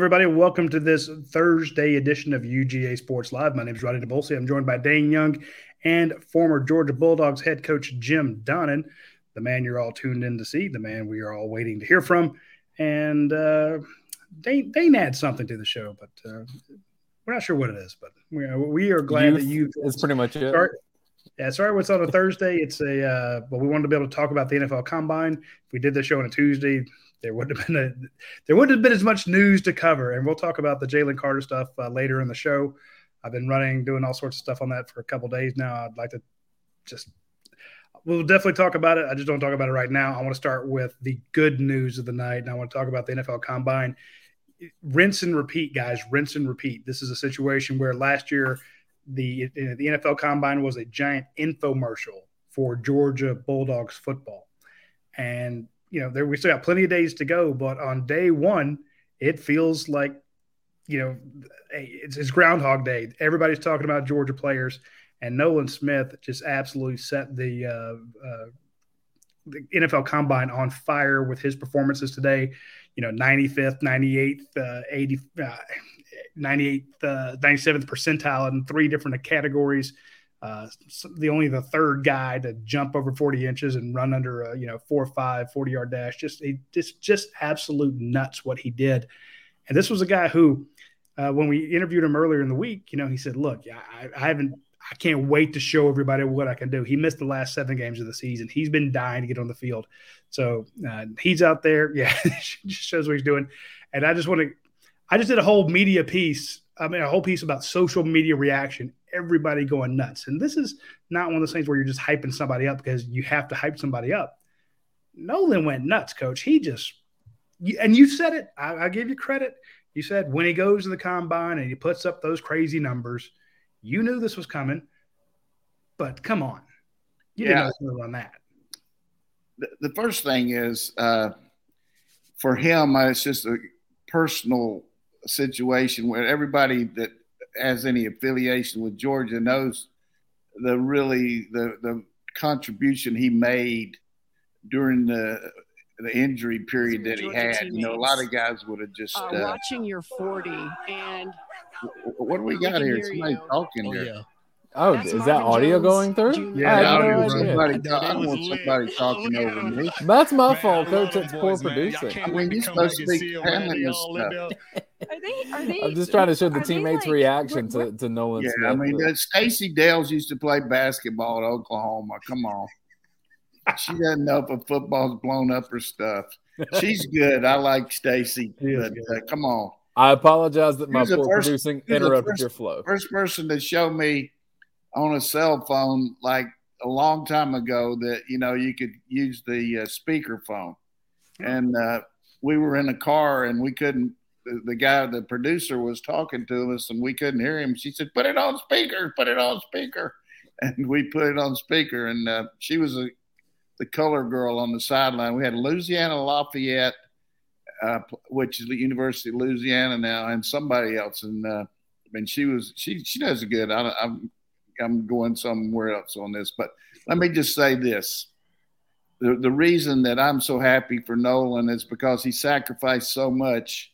Everybody. Welcome to this Thursday edition of UGA Sports Live. My name is Radi Nabulsi. I'm joined by Dayne Young and former Georgia Bulldogs head coach Jim Donnan, the man you're all tuned in to see, the man we are all waiting to hear from. And uh, Dayne, Dayne adds something to the show, but uh, we're not sure what it is. But we are, we are glad Youth that you. It's pretty much it. Start, yeah, sorry, what's on a Thursday? It's a, uh, but we wanted to be able to talk about the NFL Combine. If we did the show on a Tuesday, there wouldn't have been a there wouldn't have been as much news to cover, and we'll talk about the Jalen Carter stuff uh, later in the show. I've been running, doing all sorts of stuff on that for a couple days now. I'd like to just we'll definitely talk about it. I just don't talk about it right now. I want to start with the good news of the night, and I want to talk about the NFL Combine. Rinse and repeat, guys. Rinse and repeat. This is a situation where last year the the NFL Combine was a giant infomercial for Georgia Bulldogs football, and you know, there we still got plenty of days to go, but on day one, it feels like, you know, it's, it's Groundhog Day. Everybody's talking about Georgia players, and Nolan Smith just absolutely set the, uh, uh, the NFL Combine on fire with his performances today. You know, 95th, 98th, uh, 80, 98th, 97th percentile in three different categories. Uh, the only the third guy to jump over 40 inches and run under a you know four or five 40 yard dash just he, just just absolute nuts what he did and this was a guy who uh, when we interviewed him earlier in the week you know he said look I, I haven't I can't wait to show everybody what I can do. He missed the last seven games of the season. He's been dying to get on the field. So uh, he's out there. Yeah, just shows what he's doing. And I just want to, I just did a whole media piece. I mean, a whole piece about social media reaction everybody going nuts. And this is not one of those things where you're just hyping somebody up because you have to hype somebody up. Nolan went nuts, coach. He just, and you said it. I, I give you credit. You said when he goes to the combine and he puts up those crazy numbers, you knew this was coming. But come on, you yeah. didn't know on that. The, the first thing is uh, for him, uh, it's just a personal situation where everybody that has any affiliation with Georgia knows the really the the contribution he made during the the injury period that he had. You know, a lot of guys would have just uh, uh, watching your forty and what do we got here? Somebody you. talking oh, here. Yeah. Oh, That's is Marvin that audio Jones going through? Yeah, audio. Somebody, I don't want somebody talking over me. That's my fault, coach. It's poor producing. I mean, you're supposed to be handling this stuff. Are they? Are they? I'm just trying to show the teammates' like, reaction what, what? to, to Nolan. Yeah, Smith. I mean, Stacy Dales used to play basketball at Oklahoma. Come on, she doesn't know if a football's blown up her stuff. She's good. I like Stacy, but uh, come on. I apologize that my poor first, producing interrupted first, your flow. First person to show me on a cell phone like a long time ago that you know you could use the uh, speaker phone, and uh, we were in a car and we couldn't. The, the guy, the producer, was talking to us and we couldn't hear him. She said, "Put it on speaker. Put it on speaker." And we put it on speaker, and uh, she was a, the color girl on the sideline. We had Louisiana Lafayette, uh, which is the University of Louisiana now, and somebody else. And uh, I mean, she was she she does good. I, I'm I'm going somewhere else on this, but let me just say this. The, the reason that I'm so happy for Nolan is because he sacrificed so much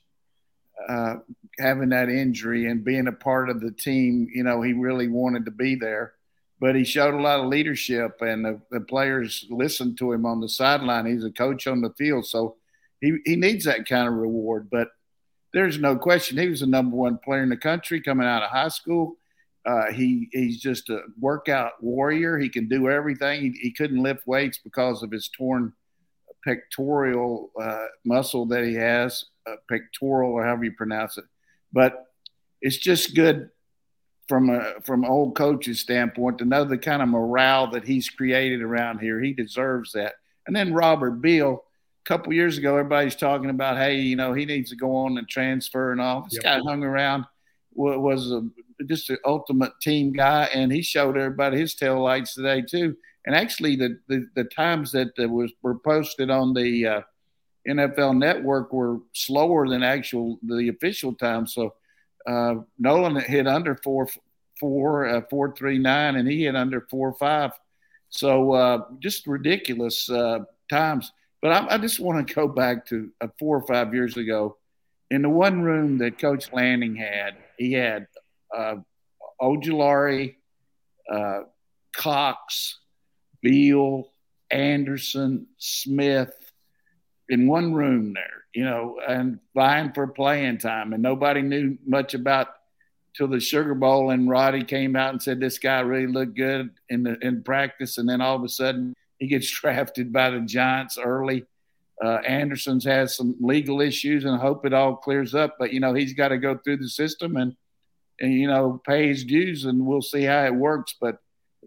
uh, having that injury and being a part of the team. You know, he really wanted to be there, but he showed a lot of leadership, and the, the players listened to him on the sideline. He's a coach on the field, so he, he needs that kind of reward. But there's no question he was the number one player in the country coming out of high school. Uh, he he's just a workout warrior. He can do everything. He, he couldn't lift weights because of his torn pectoral uh, muscle that he has, uh, pectoral or however you pronounce it. But it's just good from a from old coach's standpoint to know the kind of morale that he's created around here. He deserves that. And then Robert Beal, a couple years ago, everybody's talking about, hey, you know, he needs to go on and transfer and all. This yep. guy hung around was a just an ultimate team guy, and he showed everybody his tail lights today too. And actually, the the, the times that was were posted on the uh, NFL Network were slower than actual the official time. So uh, Nolan hit under four four uh, four three nine, and he hit under four five. So uh, just ridiculous uh, times. But I, I just want to go back to uh, four or five years ago in the one room that Coach Lanning had, he had uh, Ojulari, uh, Cox, Beal, Anderson, Smith in one room there, you know, and vying for playing time. And nobody knew much about till the Sugar Bowl and Radi came out and said this guy really looked good in the in practice, and then all of a sudden he gets drafted by the Giants early. Uh, Anderson's has some legal issues, and I hope it all clears up. But you know he's got to go through the system and and you know pay his dues, and we'll see how it works. But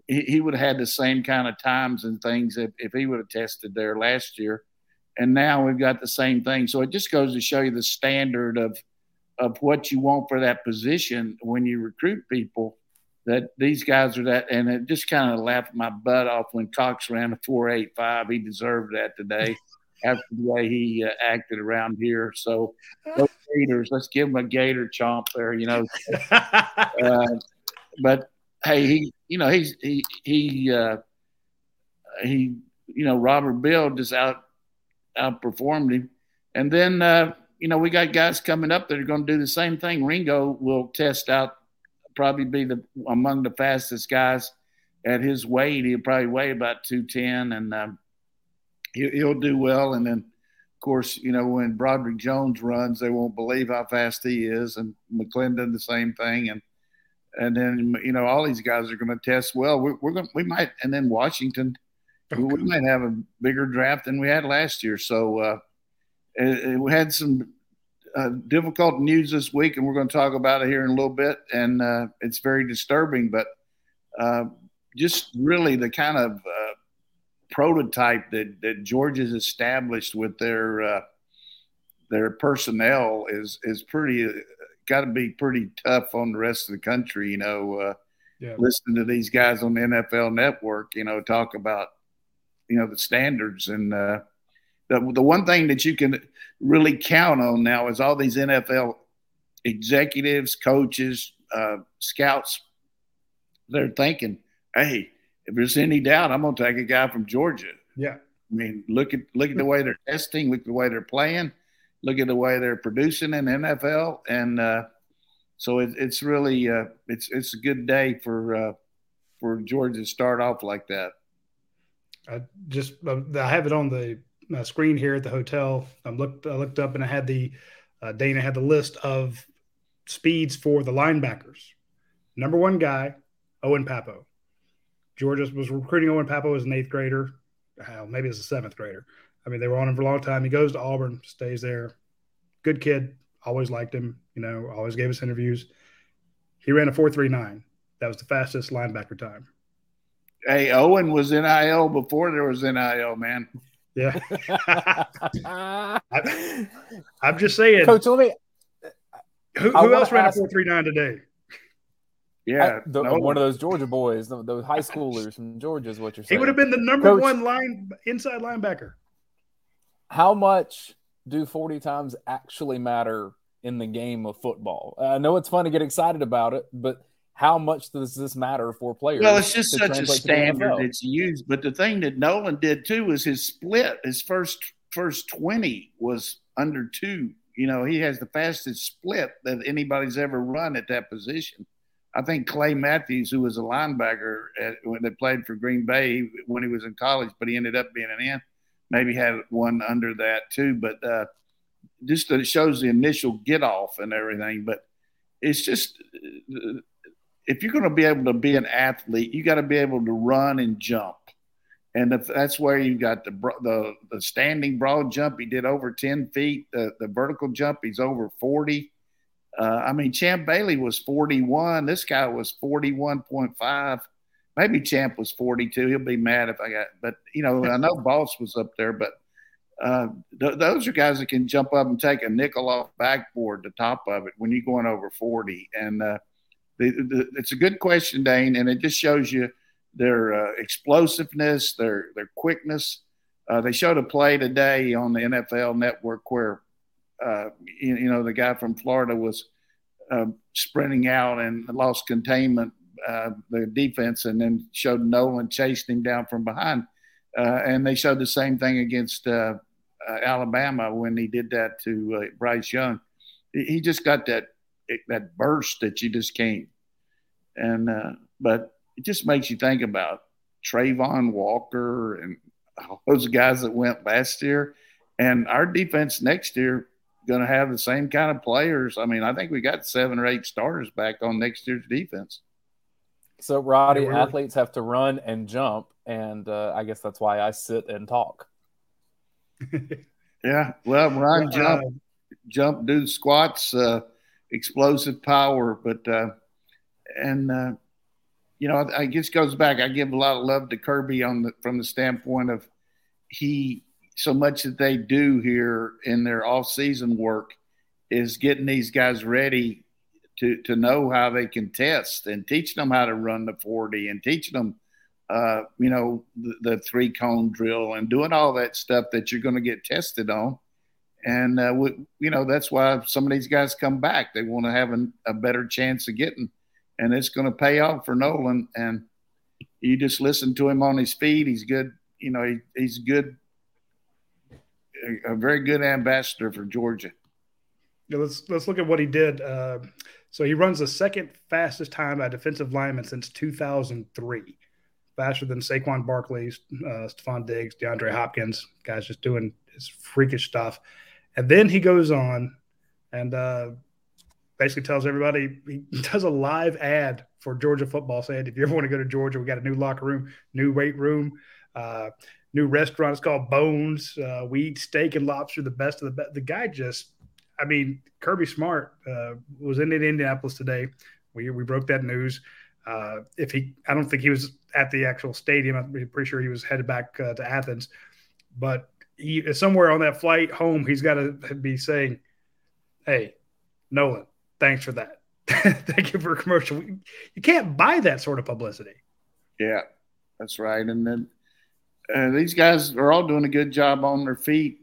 he, he would have had the same kind of times and things if, if he would have tested there last year. And now we've got the same thing. So it just goes to show you the standard of of what you want for that position when you recruit people that these guys are that and it just kind of laughed my butt off when Cox ran a 485 he deserved that today after the way he uh, acted around here so those Gators let's give him a Gator chomp there you know uh, but hey he you know he's he he uh, he you know Robert Beal just out outperformed him and then uh, you know, we got guys coming up that are going to do the same thing. Ringo will test out, probably be the among the fastest guys at his weight. He'll probably weigh about two ten, and um, he'll do well. And then, of course, you know, when Broderick Jones runs, they won't believe how fast he is, and McClendon the same thing, and and then you know all these guys are going to test well. We're, we're going we might, and then Washington, okay. we, might have a bigger draft than we had last year. So. Uh, we had some uh, difficult news this week, and we're going to talk about it here in a little bit. And uh, it's very disturbing, but uh, just really the kind of uh, prototype that, that Georgia's established with their uh, their personnel is is pretty uh, got to be pretty tough on the rest of the country. You know, yeah. listening to these guys on the NFL Network, you know, talk about you know the standards and the, the one thing that you can really count on now is all these NFL executives, coaches, uh, scouts. They're thinking, "Hey, if there's any doubt, I'm going to take a guy from Georgia." Yeah, I mean, look at look at the way they're testing, look at the way they're playing, look at the way they're producing in NFL, and uh, so it, it's really uh, it's it's a good day for uh, for Georgia to start off like that. I just I have it on the uh, screen here at the hotel. I looked I looked up and I had the uh, Dana had the list of speeds for the linebackers. Number one guy, Owen Pappoe. Georgia was recruiting Owen Pappoe as an eighth grader, Hell, maybe as a seventh grader. I mean, they were on him for a long time. He goes to Auburn, stays there. Good kid, always liked him. You know, always gave us interviews. He ran a four three nine. That was the fastest linebacker time. Hey, Owen was in IL before there was NIL, man. Yeah. I, am just saying. Coach, let me. Who, who else ran ask, a 439 today? Yeah. I, the, no one of those Georgia boys, those, those high schoolers from Georgia is what you're saying. He would have been the number Coach, one line inside linebacker. How much do 40 times actually matter in the game of football? I know it's fun to get excited about it, but how much does this matter for players? Well, it's just such a standard that's used. But the thing that Nolan did too was his split. His first first twenty was under two. You know, he has the fastest split that anybody's ever run at that position. I think Clay Matthews, who was a linebacker at, when they played for Green Bay when he was in college, but he ended up being an end, maybe had one under that too. But uh, just it shows the initial get off and everything. But it's just if you're going to be able to be an athlete, you got to be able to run and jump. And if that's where you got the, the the standing broad jump. He did over 10 feet. The, the vertical jump, he's over 40. Uh, I mean, Champ Bailey was 41. This guy was 41.5. Maybe Champ was 42. He'll be mad if I got, but you know, I know Boss was up there, but uh, th- those are guys that can jump up and take a nickel off backboard, the top of it, when you're going over 40. And uh, the, the, it's a good question, Dayne, and it just shows you their uh, explosiveness, their their quickness. Uh, they showed a play today on the NFL Network where uh, you, you, know the guy from Florida was uh, sprinting out and lost containment, uh, the defense, and then showed Nolan chasing him down from behind. Uh, and they showed the same thing against Alabama when he did that to Bryce Young. he just got that that burst that you just can't. And uh, but it just makes you think about Travon Walker and those guys that went last year, and our defense next year going to have the same kind of players. I mean, I think we got seven or eight starters back on next year's defense. So, Radi, athletes have to run and jump, and uh, I guess that's why I sit and talk. yeah, well, run, uh, jump, jump, do squats, uh, explosive power, but uh, and uh, you know, I guess goes back. I give a lot of love to Kirby on the from the standpoint of he so much that they do here in their off season work is getting these guys ready to to know how they can test and teaching them how to run the 40 and teaching them uh, you know the, the, three cone drill and doing all that stuff that you're going to get tested on. And uh, we, you know that's why some of these guys come back. They want to have an, a better chance of getting and it's going to pay off for nolan. And you just listen to him on his feet. He's good you know he, he's good a, very good ambassador for georgia yeah, let's let's look at what he did uh, so he runs the second fastest time by defensive lineman since 2003, faster than Saquon Barkley, uh, Stefon Diggs, DeAndre Hopkins. Guys just doing his freakish stuff. And then he goes on and uh, basically tells everybody he does a live ad for Georgia football saying, if you ever want to go to Georgia, we got a new locker room, new weight room, uh, new restaurant. It's called Bones. Uh, we eat steak and lobster, the best of the best. The guy just I mean, Kirby Smart uh, was in Indianapolis today. We, we broke that news. Uh, if he, I don't think he was at the actual stadium. I'm pretty sure he was headed back uh, to Athens, but he somewhere on that flight home, he's got to be saying, "Hey, Nolan, thanks for that. Thank you for a commercial. You can't buy that sort of publicity." Yeah, that's right. And then uh, these guys are all doing a good job on their feet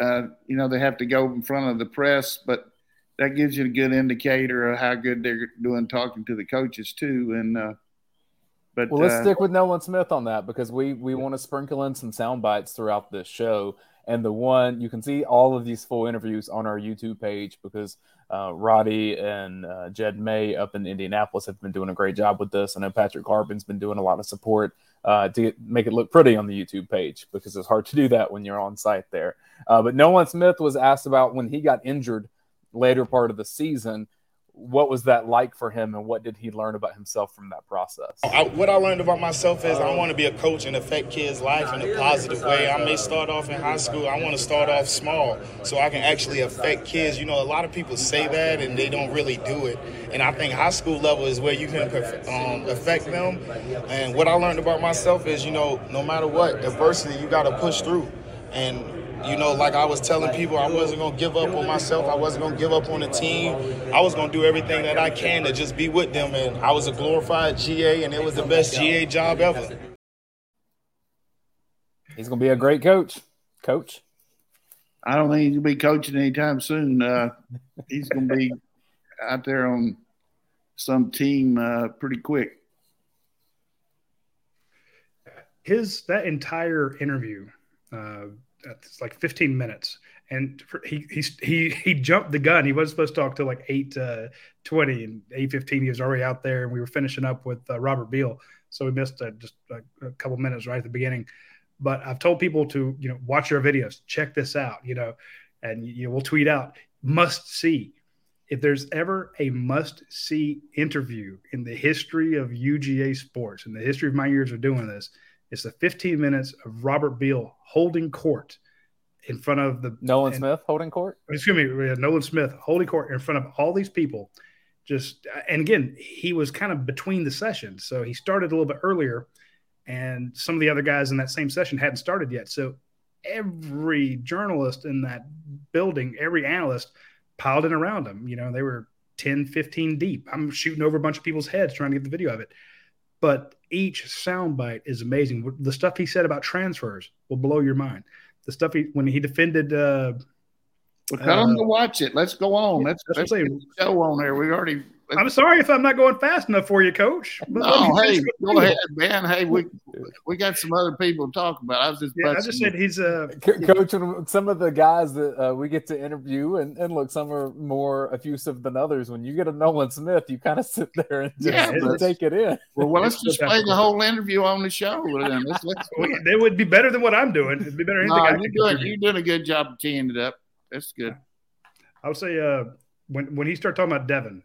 uh, you know, they have to go in front of the press, but that gives you a good indicator of how good they're doing talking to the coaches too. And uh, but well, let's uh, stick with Nolan Smith on that because we we want to sprinkle in some sound bites throughout this show. And the one you can see all of these full interviews on our YouTube page because uh, Radi and uh, Jed May up in Indianapolis have been doing a great job with this. I know Patrick Garbin's been doing a lot of support uh, to get, make it look pretty on the YouTube page because it's hard to do that when you're on site there. Uh, but Nolan Smith was asked about when he got injured later part of the season what was that like for him and what did he learn about himself from that process? I, what i learned about myself is i want to be a coach and affect kids life in a positive way. I may start off in high school i want to start off small so i can actually affect kids. You know a lot of people say that and they don't really do it. And i think high school level is where you can um, affect them. And what i learned about myself is you know no matter what adversity you got to push through. And you know, like I was telling people, I wasn't going to give up on myself. I wasn't going to give up on the team. I was going to do everything that I can to just be with them. And I was a glorified GA, and it was the best GA job ever. He's going to be a great coach. Coach? I don't think he's going to be coaching anytime soon. Uh, he's going to be out there on some team uh, pretty quick. His that entire interview uh, it's like 15 minutes. And he he he he jumped the gun. He wasn't supposed to talk till like 8 uh, 20 and 8 15 he was already out there and we were finishing up with uh, robert beal so we missed uh, just a, a, couple minutes right at the beginning. But i've told people to you know watch our videos. Check this out you know and you we'll tweet out. Must see. If there's ever a must see interview in the history of uga sports in the history of my years of doing this it's the 15 minutes of Robert Beal holding court in front of the Nolan and, Smith holding court. Excuse me, Nolan Smith holding court in front of all these people. Just and again, he was kind of between the sessions, so he started a little bit earlier, and some of the other guys in that same session hadn't started yet. So every journalist in that building, every analyst piled in around him. You know, they were 10, 15 deep. I'm shooting over a bunch of people's heads trying to get the video of it but each soundbite is amazing. The stuff he said about transfers will blow your mind. The stuff he when he defended. Uh, well, tell uh, them to watch it. Let's go on. Let's let's the show on there. We already I'm sorry if I'm not going fast enough for you, Coach. But No, hey, go ahead, man. Hey, we we got some other people to talk about. I was just, Yeah, I just said he's uh Coach, and some of the guys that uh, we get to interview, and, and look, some are more effusive than others. When you get a Nolan Smith, you kind of sit there and just Yeah, but- take it in. well, well, let's just play the whole interview on the show. Then. Let's, let's, it would be better than what I'm doing. It'd be better than no, anything I you're doing you're doing a good job of teeing it up. That's good. I would say uh, when when he started talking about Devin,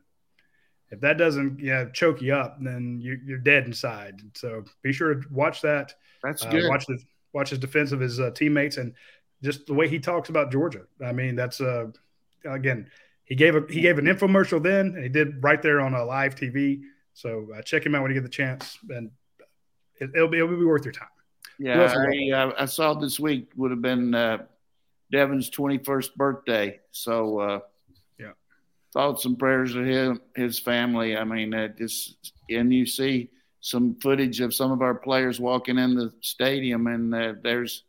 if that doesn't yeah choke you up, then you, you're dead inside. So be sure to watch that. That's Uh, good. watch the watch his defense of his uh, teammates and just the way he talks about Georgia. I mean, that's uh, again he gave a he gave an infomercial then, and he did right there on a live TV. So uh, check him out when you get the chance, and it, it'll be it'll be worth your time. Yeah, I, uh, I saw this week would have been uh, Devin's 21st birthday. So, uh, Yeah. Thoughts and prayers to him, his family. I mean, uh, just, and you see some footage of some of our players walking in the stadium, and uh, there's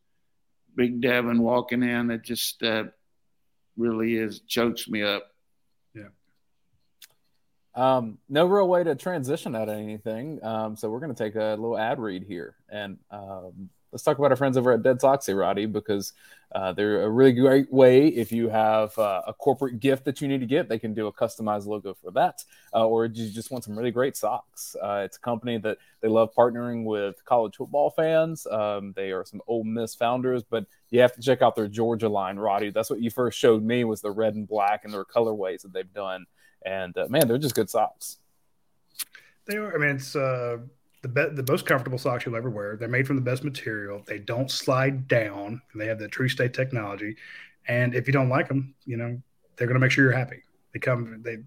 Big Devin walking in. It just uh, really is, chokes me up. Yeah. Um, no real way to transition out of anything. Um, so we're going to take a little ad read here, and um, let's talk about our friends over at Dead Soxy, Radi, because uh, they're a really great way if you have uh, a corporate gift that you need to get. They can do a customized logo for that, uh, or you just want some really great socks. Uh, it's a company that they love partnering with college football fans. Um, they are some Ole Miss founders, but you have to check out their Georgia line, Radi. That's what you first showed me was the red and black and their colorways that they've done. And uh, man, they're just good socks. They are. I mean, it's uh, the be- the most comfortable socks you'll ever wear. They're made from the best material. They don't slide down, and they have the True State technology. And if you don't like them, you know they're going to make sure you're happy. They come. They.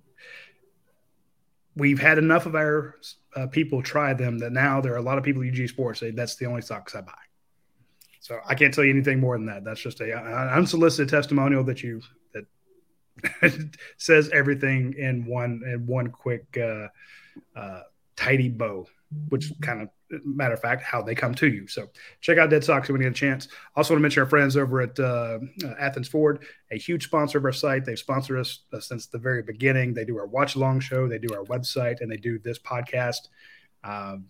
We've had enough of our uh, people try them that now there are a lot of people at UG Sports say that's the only socks I buy. So I can't tell you anything more than that. That's just a, unsolicited testimonial that you that says everything in one in one quick uh, uh, tidy bow, which kind of matter of fact how they come to you. So check out Dead Sox when you get a chance. Also want to mention our friends over at uh, uh, Athens Ford, a huge sponsor of our site. They've sponsored us uh, since the very beginning. They do our watch along show, they do our website, and they do this podcast. Um,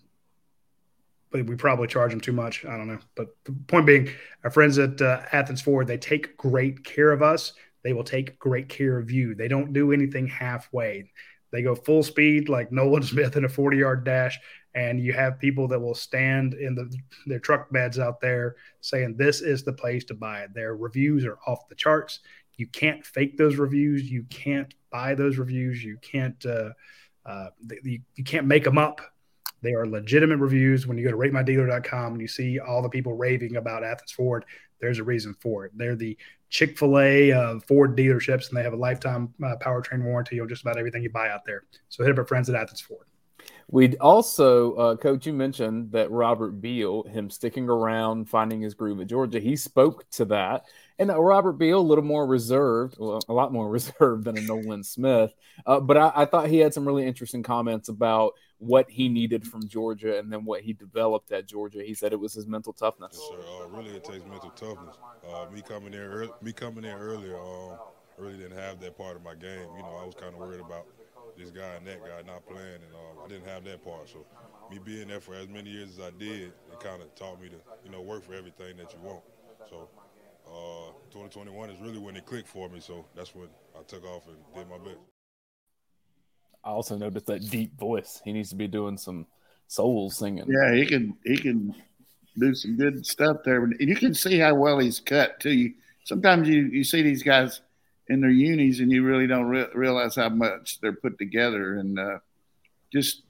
but we probably charge them too much. I don't know. But the point being, our friends at uh, Athens Ford, they take great care of us. They will take great care of you. They don't do anything halfway. They go full speed like Nolan Smith in a 40 yard dash. And you have people that will stand in the, their truck beds out there saying, This is the place to buy it. Their reviews are off the charts. You can't fake those reviews. You can't buy those reviews. You can't, uh, uh, you, you can't make them up. They are legitimate reviews. When you go to ratemydealer.com and you see all the people raving about Athens Ford, there's a reason for it. They're the Chick fil A of Ford dealerships, and they have a lifetime uh, powertrain warranty on just about everything you buy out there. So hit up our friends at Athens Ford. We'd also, uh, Coach, you mentioned that Robert Beal, him sticking around, finding his groove at Georgia, he spoke to that. And uh, Robert Beal, a little more reserved, well, a lot more reserved than a Nolan Smith. Uh, but I, I thought he had some really interesting comments about what he needed from Georgia and then what he developed at Georgia. He said it was his mental toughness. Yes, sir. Uh, really, it takes mental toughness. Uh, me coming in, early, me coming in earlier, um, really didn't have that part of my game. You know, I was kind of worried about this guy and that guy not playing, and uh, I didn't have that part. So, me being there for as many years as I did, it kind of taught me to, you know, work for everything that you want. So, uh, 2021 is really when it clicked for me. So that's when I took off and did my best. I also noticed that deep voice. He needs to be doing some soul singing. Yeah, he can he can do some good stuff there. And you can see how well he's cut too. You sometimes you, you see these guys in their unis and you really don't re- realize how much they're put together and uh, just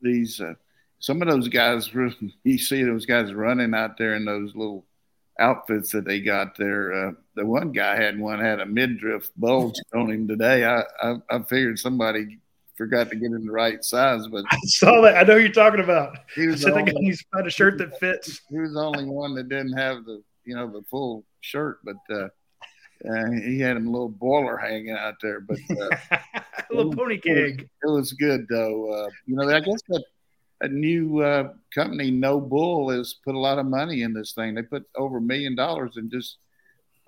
these uh, some of those guys you see those guys running out there in those little outfits that they got there. Uh, the one guy had one had a midriff bulge on him today. I, I I figured somebody forgot to get him the right size, but I saw that. I know who you're talking about. he I was said the guy only- to find a shirt that fits. he was the only one that didn't have the you know the full shirt, but uh, uh, he had him a little boiler hanging out there. But uh, a little pony keg. it was good though. Uh, you know, I guess that a new uh, company, NOBULL, has put a lot of money in this thing. They put over a million dollars in just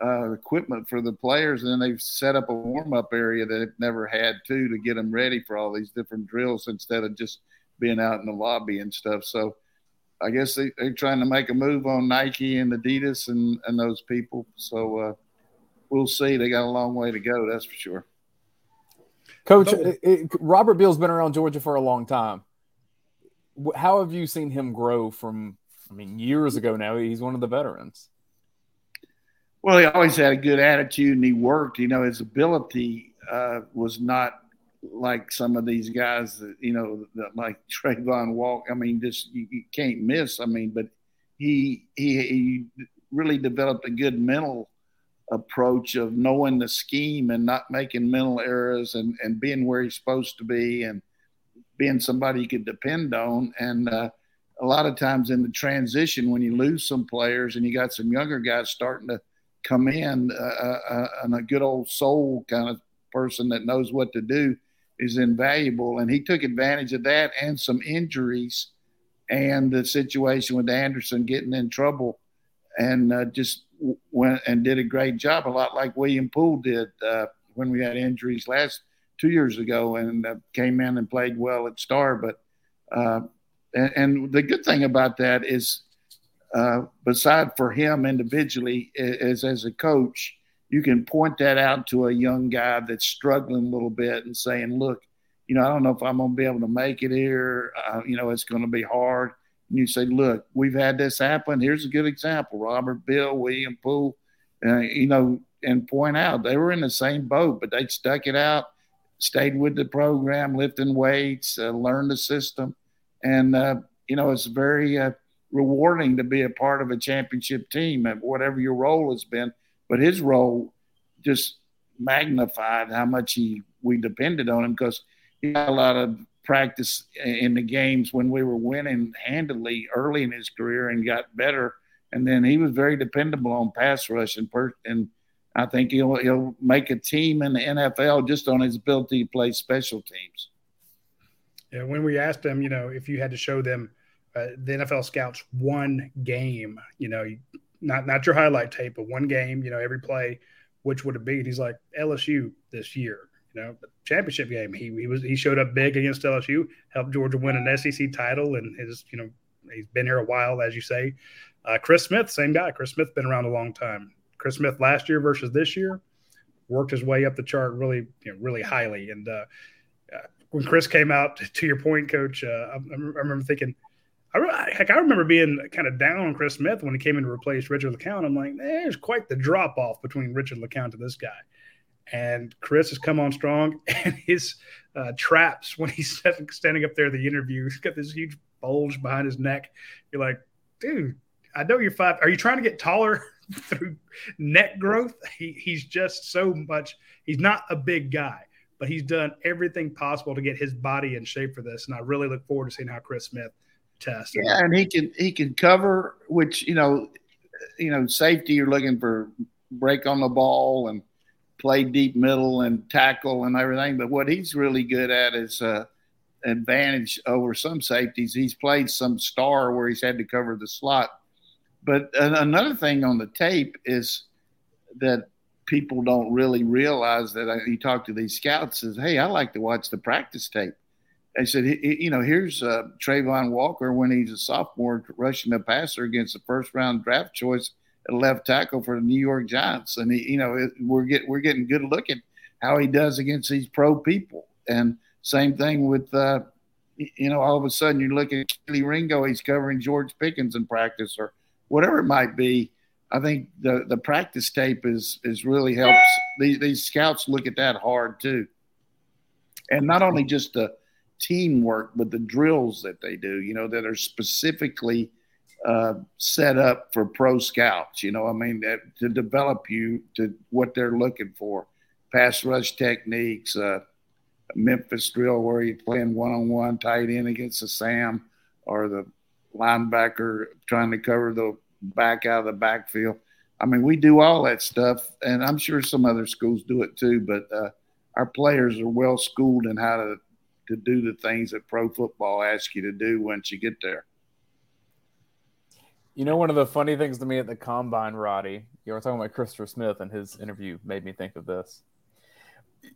uh, equipment for the players, and then they've set up a warm up area that they've never had too to get them ready for all these different drills instead of just being out in the lobby and stuff. So I guess they, are trying to make a move on Nike and Adidas and, and those people. So uh, we'll see. They got a long way to go, that's for sure. Coach, it, Robert Beal's been around Georgia for a long time. How have you seen him grow from, I mean, years ago now? He's one of the veterans. Well, he always had a good attitude and he worked. You know, his ability uh, was not like some of these guys that, you know, that like Travon Walk. I mean, just you, you can't miss. I mean, but he, he, he really developed a good mental approach of knowing the scheme and not making mental errors and, and being where he's supposed to be and being somebody you could depend on. And uh, a lot of times in the transition, when you lose some players and you got some younger guys starting to come in, uh, uh, uh, and a good old soul kind of person that knows what to do is invaluable. And he took advantage of that and some injuries and the situation with Anderson getting in trouble and uh, just went and did a great job, a lot like William Poole did uh, when we had injuries last two years ago and uh, came in and played well at Star. But uh, and, and, the good thing about that is, uh, beside for him individually, is as a coach, you can point that out to a young guy that's struggling a little bit and saying, "Look, you know, I don't know if I'm going to be able to make it here. Uh, you know, it's going to be hard." and you say, look, we've had this happen. Here's a good example. Robert, Beal, William Poole, uh, you know, and point out they were in the same boat, but they stuck it out, stayed with the program, lifting weights, uh, learned the system. And, uh, you know, it's very uh, rewarding to be a part of a championship team at whatever your role has been. But his role just magnified how much he we depended on him because he had a lot of practice in the games when we were winning handily early in his career and got better. And then he was very dependable on pass rush and per- and I think he'll he'll make a team in the NFL just on his ability to play special teams. Yeah, when we asked him, you know, if you had to show them uh, the NFL scouts one game, you know, not not your highlight tape, but one game, you know, every play, which would it be? And he's like LSU this year you know, the championship game. He he was he showed up big against LSU, helped Georgia win an SEC title, and his you know he's been here a while, as you say. Uh, Chris Smith, same guy. Chris Smith been around a long time. Chris Smith last year versus this year worked his way up the chart really you know, really highly. And uh, uh, when Chris came out, to your point, Coach, uh, I, I, remember thinking. I, heck, I remember being kind of down on Chris Smith when he came in to replace Richard LeCounte. I'm like, there's quite the drop off between Richard LeCounte to this guy and Chris has come on strong. And his uh, traps when he's standing up there in the interview, he's got this huge bulge behind his neck. You're like, dude, I know you're five. Are you trying to get taller through neck growth? He, he's just so much. He's not a big guy, but he's done everything possible to get his body in shape for this. And I really look forward to seeing how Chris Smith tests. Yeah, and he can he can cover, which you know, you know, safety. You're looking for break on the ball and play deep middle and tackle and everything. But what he's really good at is uh, advantage over some safeties. He's played some star where he's had to cover the slot. But another thing on the tape is that people don't really realize that you talk to these scouts says, "Hey, I like to watch the practice tape." I said, "You know, here's uh, Travon Walker when he's a sophomore rushing the passer against the first round draft choice at left tackle for the New York Giants, and he, you know, it, we're get we're getting good look at how he does against these pro people, and same thing with, uh, you know, all of a sudden you look at Kelee Ringo, he's covering George Pickens in practice or whatever it might be. I think the the practice tape is is really helps these these scouts look at that hard too, and not only just the teamwork, but the drills that they do, you know, that are specifically uh, set up for pro scouts. You know, I mean, that, to develop you to what they're looking for, pass rush techniques, uh, Memphis drill where you're playing one on one tight end against the Sam or the linebacker trying to cover the back out of the backfield. I mean, we do all that stuff, and I'm sure some other schools do it too. But uh, our players are well schooled in how to to do the things that pro football asks you to do once you get there. You know, one of the funny things to me at the combine, Radi, you were talking about Christopher Smith and his interview made me think of this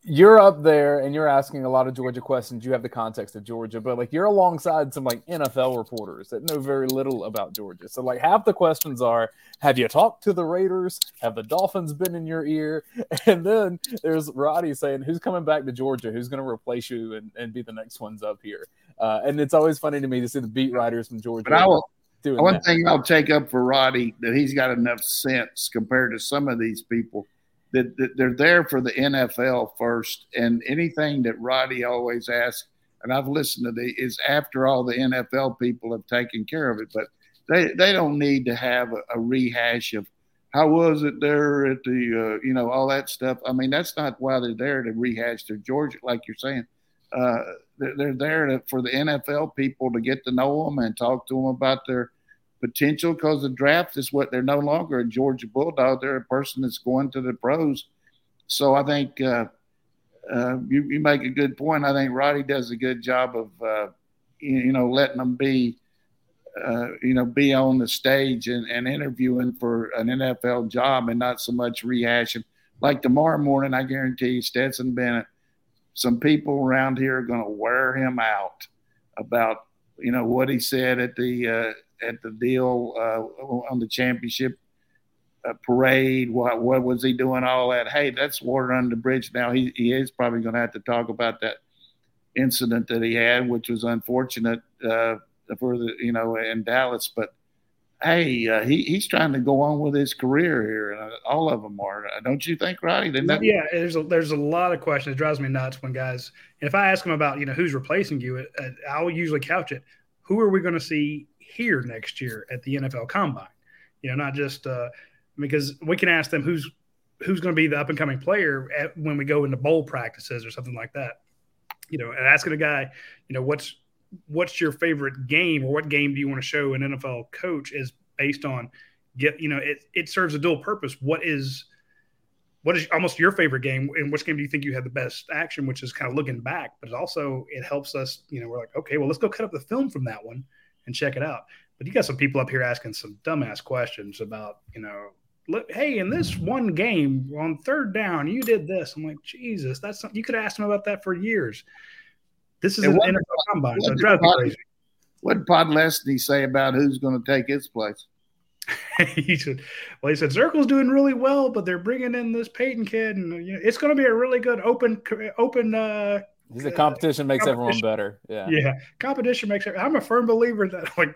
you're up there and you're asking a lot of Georgia questions. You have the context of Georgia, but like you're alongside some like NFL reporters that know very little about Georgia. So like half the questions are, have you talked to the Raiders? Have the Dolphins been in your ear? And then there's Radi saying, who's coming back to Georgia? Who's going to replace you and, and be the next ones up here? Uh, and it's always funny to me to see the beat writers from Georgia. But I will, one that. thing I'll take up for Radi that he's got enough sense compared to some of these people that, that they're there for the NFL first, and anything that Radi always asks, and I've listened to the is after all the NFL people have taken care of it, but they they don't need to have a, a rehash of how was it there at the uh, you know all that stuff. I mean that's not why they're there to rehash their Georgia, like you're saying. Uh, they're, there to, for the NFL people to get to know them and talk to them about their potential because the draft is what they're no longer a Georgia Bulldog. They're a person that's going to the pros. So I think uh, uh, you, you, make a good point. I think Radi does a good job of, uh, you, you, know, letting them be, uh, you know, be on the stage and, and, interviewing for an NFL job and not so much rehashing. Like tomorrow morning, I guarantee you, Stetson Bennett, some people around here are going to wear him out about, you know, what he said at the uh, at the deal uh, on the championship uh, parade. What what was he doing? All that. Hey, that's water under the bridge. Now he he is probably going to have to talk about that incident that he had, which was unfortunate uh, for the you know in Dallas. But hey, uh, he he's trying to go on with his career here, and uh, all of them are. Uh, don't you think, Radi? That- yeah, there's a, there's a lot of questions. It drives me nuts when guys. If I ask them about you know who's replacing you, I'll usually couch it. Who are we going to see here next year at the NFL Combine. You know, not just uh, because we can ask them who's who's going to be the up and coming player at, when we go into bowl practices or something like that. You know, and asking a guy, you know, what's what's your favorite game or what game do you want to show an NFL coach is based on get you know it it serves a dual purpose. What is what is almost your favorite game and which game do you think you had the best action which is kind of looking back but it also it helps us you know we're like okay well let's go cut up the film from that one and check it out. But you got some people up here asking some dumbass questions about, you know, look, hey, in this one game on third down, you did this. I'm like, Jesus, that's something you could ask them about that for years. This is and an what, NFL combine, so drives me crazy. What did Podlesny say about who's going to take his place? he said, "Well, he said Zirkel's doing really well, but they're bringing in this Peyton kid, and you know, it's going to be a really good open open uh, he said competition makes competition. everyone better. Yeah. Yeah. Competition makes it. I'm a firm believer that like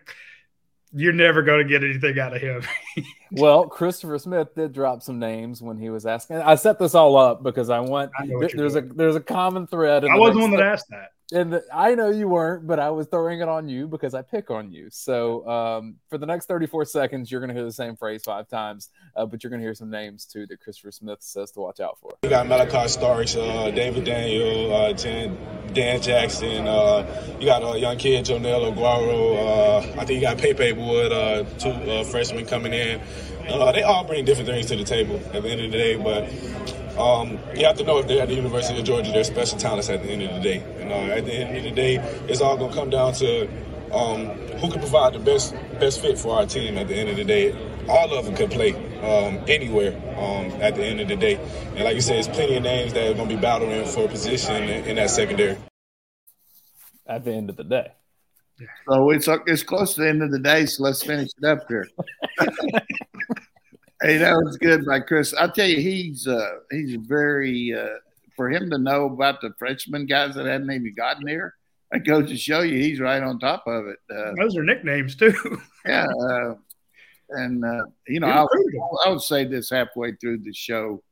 you're never going to get anything out of him. well, Christopher Smith did drop some names when he was asking. I set this all up because I want I there's doing. a there's a common thread. I was the one that asked that and the, I know you weren't, but I was throwing it on you because I pick on you. So um, for the next 34 seconds, you're going to hear the same phrase five times, uh, but you're going to hear some names too that Christopher Smith says to watch out for. You got Malachi Starks, uh, David Daniel, uh, Dan, Dan Jackson. Uh, you got a young kid, Joenel Aguero. Uh, I think you got Pepe Wood, uh, two freshmen coming in. they all bring different things to the table at the end of the day, but um, you have to know if they're at the University of Georgia, they're special talents at the end of the day. You know, at the end of the day, it's all going to come down to um, who can provide the best best fit for our team. At the end of the day, all of them can play um, anywhere. Um, at the end of the day, and like you said, there's plenty of names that are going to be battling for a position in, in that secondary. At the end of the day. So it's it's close to the end of the day, so let's finish it up here. Hey, that was good by Chris. I'll tell you, he's uh, he's very uh, for him to know about the freshman guys that hadn't even gotten here. That goes to show you he's right on top of it. Uh, Those are nicknames too. yeah, uh, and uh, you know, I'll, I would say this halfway through the show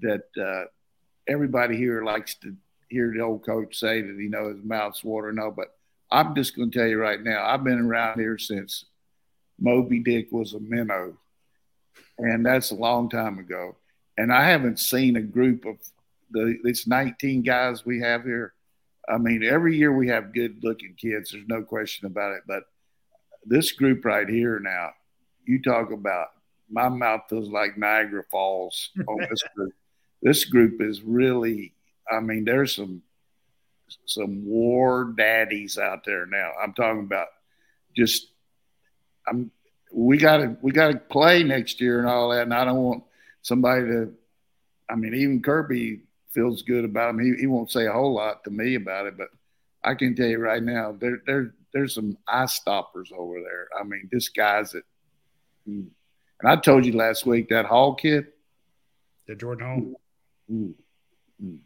that uh, everybody here likes to hear the old coach say that he knows his mouth's water. No, but I'm just going to tell you right now, I've been around here since Moby Dick was a minnow and that's a long time ago. And I haven't seen a group of the it's 19 guys we have here. I mean, every year we have good looking kids. There's no question about it. But this group right here now, you talk about my mouth feels like Niagara Falls on this group. This group is really, I mean, there's some some war daddies out there now. I'm talking about just I'm we got to we got to play next year and all that. And I don't want somebody to. I mean, even Kirby feels good about him. He, he won't say a whole lot to me about it, but I can tell you right now, there there there's some eye stoppers over there. I mean, this guy's that. And I told you last week that Hall kid, the Jordan Hall, ooh, ooh.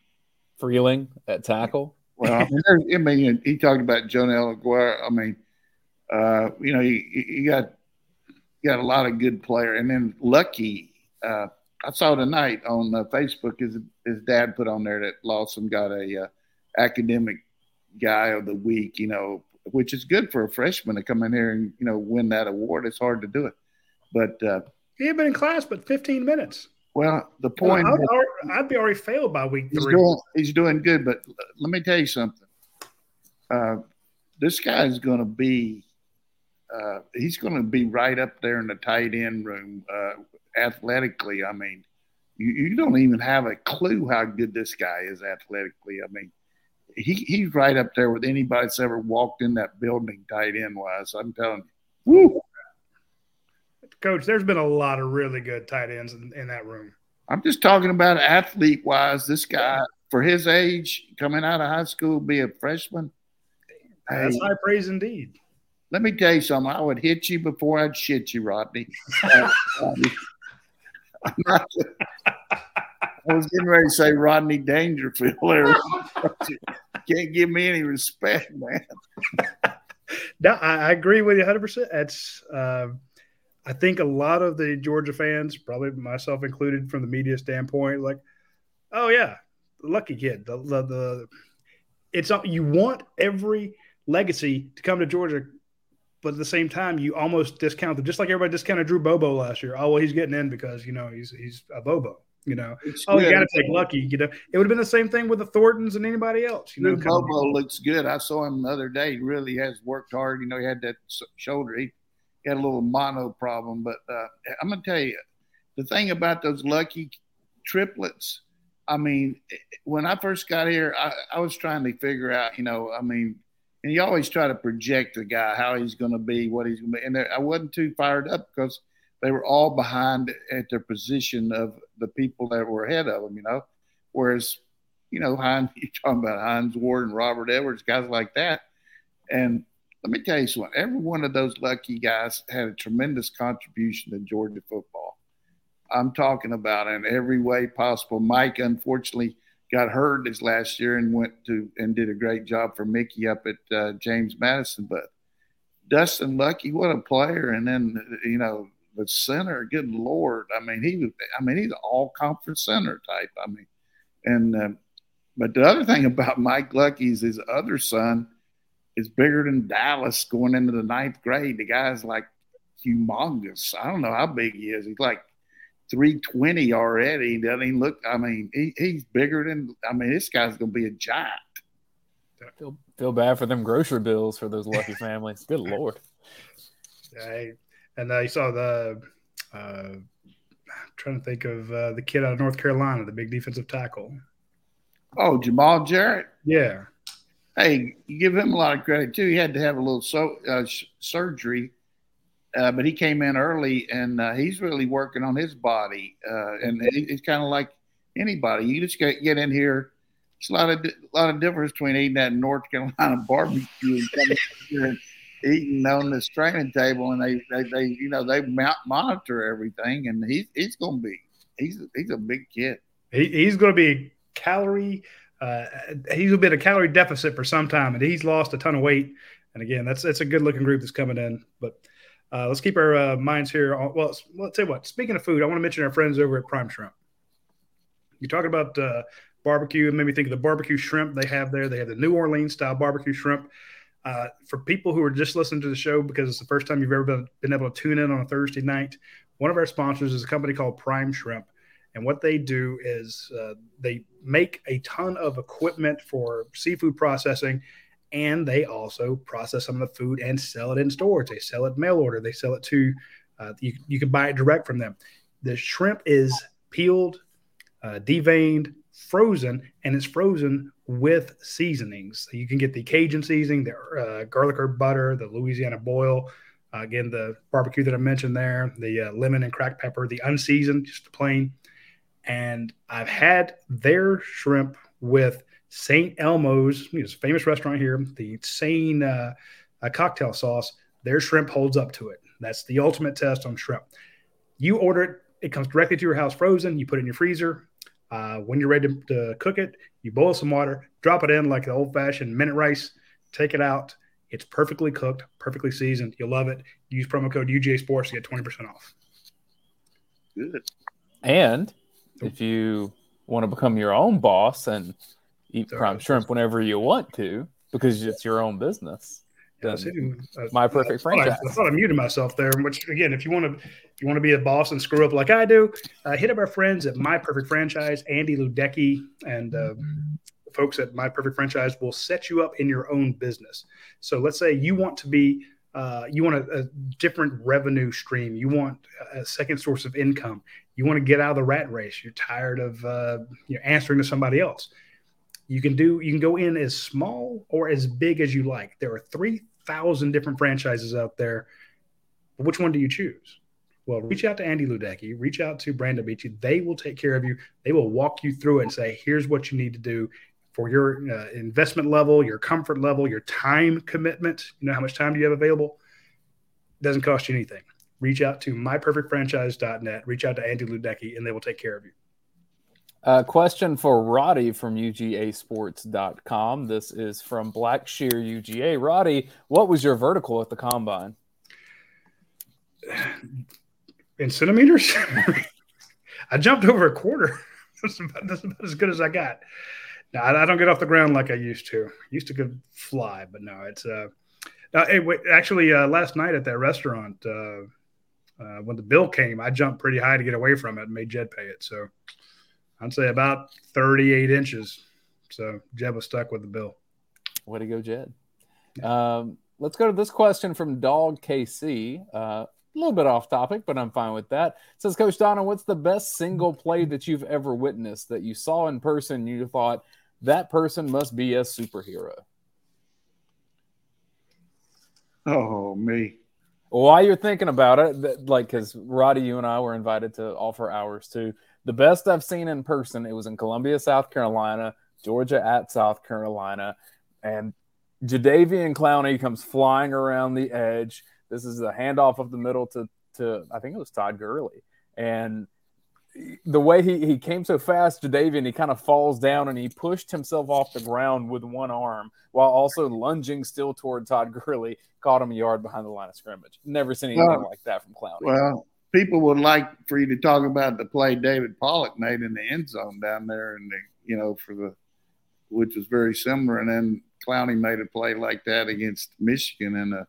Freeling at tackle. Well, I mean, I mean, he talked about Joenel Aguero. I mean, uh, you know, you, you got you got a lot of good player, and then Luckie. Uh, I saw tonight on uh, Facebook his his dad put on there that Lawson got a uh, academic guy of the week. You know, which is good for a freshman to come in here and you know win that award. It's hard to do it, but uh, he had been in class but 15 minutes. Well, the point well, I'd, I'd, be already failed by week he's three. Doing, he's doing good, but let me tell you something. Uh, this guy is going to be. Uh, he's going to be right up there in the tight end room uh, athletically. I mean, you, you don't even have a clue how good this guy is athletically. I mean, he, he's right up there with anybody that's ever walked in that building tight end wise. I'm telling you. Woo. Coach, there's been a lot of really good tight ends in, in that room. I'm just talking about athlete wise. This guy, for his age, coming out of high school, be a freshman. That's hey, high praise indeed. Let me tell you something. I would hit you before I'd shit you, Rodney. I was getting ready to say Rodney Dangerfield. Can't give me any respect, man. no, I, I, agree with you 100%. That's, uh, I think a lot of the Georgia fans, probably myself included, from the media standpoint, like, oh yeah, lucky kid. The, the, the it's you want every legacy to come to Georgia, but at the same time, you almost discount them, just like everybody discounted Drew Bobo last year. Oh well, he's getting in because you know he's he's a Bobo. You know, it's oh, good. you got to take lucky. You know, it would have been the same thing with the Thorntons and anybody else. You know, Bobo looks good. I saw him the other day. He really has worked hard. You know, he had that shoulder. He had a little mono problem, but uh, I'm gonna tell you, the thing about those lucky triplets. I mean, when I first got here, I, I was trying to figure out. You know, I mean, and you always try to project the guy how he's going to be, what he's going to be. And I wasn't too fired up because they were all behind at their position of the people that were ahead of them, you know. Whereas, you know, Hines, you're talking about Hines Ward and Robert Edwards, guys like that. And let me tell you something. Every one of those lucky guys had a tremendous contribution to Georgia football. I'm talking about in every way possible. Mike, unfortunately, got hurt this last year and went to and did a great job for Mickey up at uh, James Madison. But Dustin Luckie, what a player! And then you know the center, good lord. I mean, he was, I mean, he's an all conference center type. I mean, and, uh, but the other thing about Mike Luckie is his other son is bigger than Dallas going into the ninth grade. The guy's like humongous. I don't know how big he is. He's like 320 already. He doesn't even look, I mean, he, he's bigger than, I mean, this guy's going to be a giant. Feel, feel bad for them grocery bills for those lucky families. Good Lord. I, and uh, you saw the uh, trying to think of uh, the kid out of North Carolina, the big defensive tackle. Oh, Jamaal Jarrett. Yeah. Hey, you give him a lot of credit too. He had to have a little so uh, surgery, uh, but he came in early, and uh, he's really working on his body. and it's kind of like anybody. You just get, get in here. It's a lot of a lot of difference between eating that North Carolina barbecue and eating on this training table, and they, they, they you know, they monitor everything, and he's he's going to be he's he's a big kid. He, he's going to be calorie. Uh, he's been a calorie deficit for some time, and he's lost a ton of weight. And again, that's that's a good looking group that's coming in. But uh, let's keep our uh, minds here. On, well, let's say what. Speaking of food, I want to mention our friends over at Prime Shrimp. You're talking about uh, barbecue, and made me think of the barbecue shrimp they have there. They have the New Orleans style barbecue shrimp. Uh, for people who are just listening to the show because it's the first time you've ever been, been able to tune in on a Thursday night, one of our sponsors is a company called Prime Shrimp. And what they do is uh, they make a ton of equipment for seafood processing, and they also process some of the food and sell it in stores. They sell it mail order. They sell it to uh, you. You can buy it direct from them. The shrimp is peeled, uh, deveined, frozen, and it's frozen with seasonings. You can get the Cajun seasoning, the uh, garlic herb butter, the Louisiana boil, Uh, again, the barbecue that I mentioned there, the uh, lemon and cracked pepper, the unseasoned, just the plain. And I've had their shrimp with St. Elmo's, you know, famous restaurant here, the Sane uh, cocktail sauce. Their shrimp holds up to it. That's the ultimate test on shrimp. You order it, it comes directly to your house frozen. You put it in your freezer. Uh, when you're ready to, to, cook it, you boil some water, drop it in like the old fashioned minute rice, take it out. It's perfectly cooked, perfectly seasoned. You'll love it. Use promo code UGA Sports to get 20% off. Good. And if you want to become your own boss and eat prime shrimp whenever you want to, because it's your own business, yeah, my perfect I franchise. I, I, thought I muted myself there. Which again, if you want to, if you want to be a boss and screw up like I do, uh, hit up our friends at My Perfect Franchise, Andy Ludecki, and uh, folks at My Perfect Franchise will set you up in your own business. So let's say you want to be, uh, you want a, a, different revenue stream, you want a second source of income, you want to get out of the rat race, you're tired of uh, you know, answering to somebody else you can do you can go in as small or as big as you like. There are 3,000 different franchises out there. Which one do you choose? Well, reach out to Andy Ludecki, reach out to Brandon Beachy. They will take care of you. They will walk you through it and say, here's what you need to do for your uh, investment level, your comfort level, your time commitment. You know, how much time do you have available? It doesn't cost you anything. Reach out to myperfectfranchise.net, reach out to Andy Ludecki, and they will take care of you. Uh, question for Radi from UGAsports.com. This is from Blackshear UGA. Radi, what was your vertical at the combine? In centimeters? I jumped over a quarter. That's about, that's about, as good as I got. No, I, don't get off the ground like I used to. Used to could fly, but no, it's uh. Now, hey, wait, actually, uh, last night at that restaurant, uh, uh, when the bill came, I jumped pretty high to get away from it and made Jed pay it. So I'd say about 38 inches. So Jed was stuck with the bill. Way to go, Jed. Um, let's go to this question from Dog KC. Uh, a little bit off topic, but I'm fine with that. It says Coach Donnan, what's the best single play that you've ever witnessed that you saw in person? You thought that person must be a superhero. Oh, me. While you're thinking about it, like, because Radi, you and I were invited to offer ours too the best I've seen in person. It was in Columbia, South Carolina, Georgia at South Carolina, and Jadeveon Clowney comes flying around the edge. This is a handoff of the middle to to I think it was Todd Gurley, and the way he, he came so fast, Jadeveon, he kind of falls down and he pushed himself off the ground with one arm while also lunging still toward Todd Gurley, caught him a yard behind the line of scrimmage. Never seen anything well, like that from Clowney. Well, people would like for you to talk about the play David Pollack made in the end zone down there, and the you know for the which was very similar. And then Clowney made a play like that against Michigan in a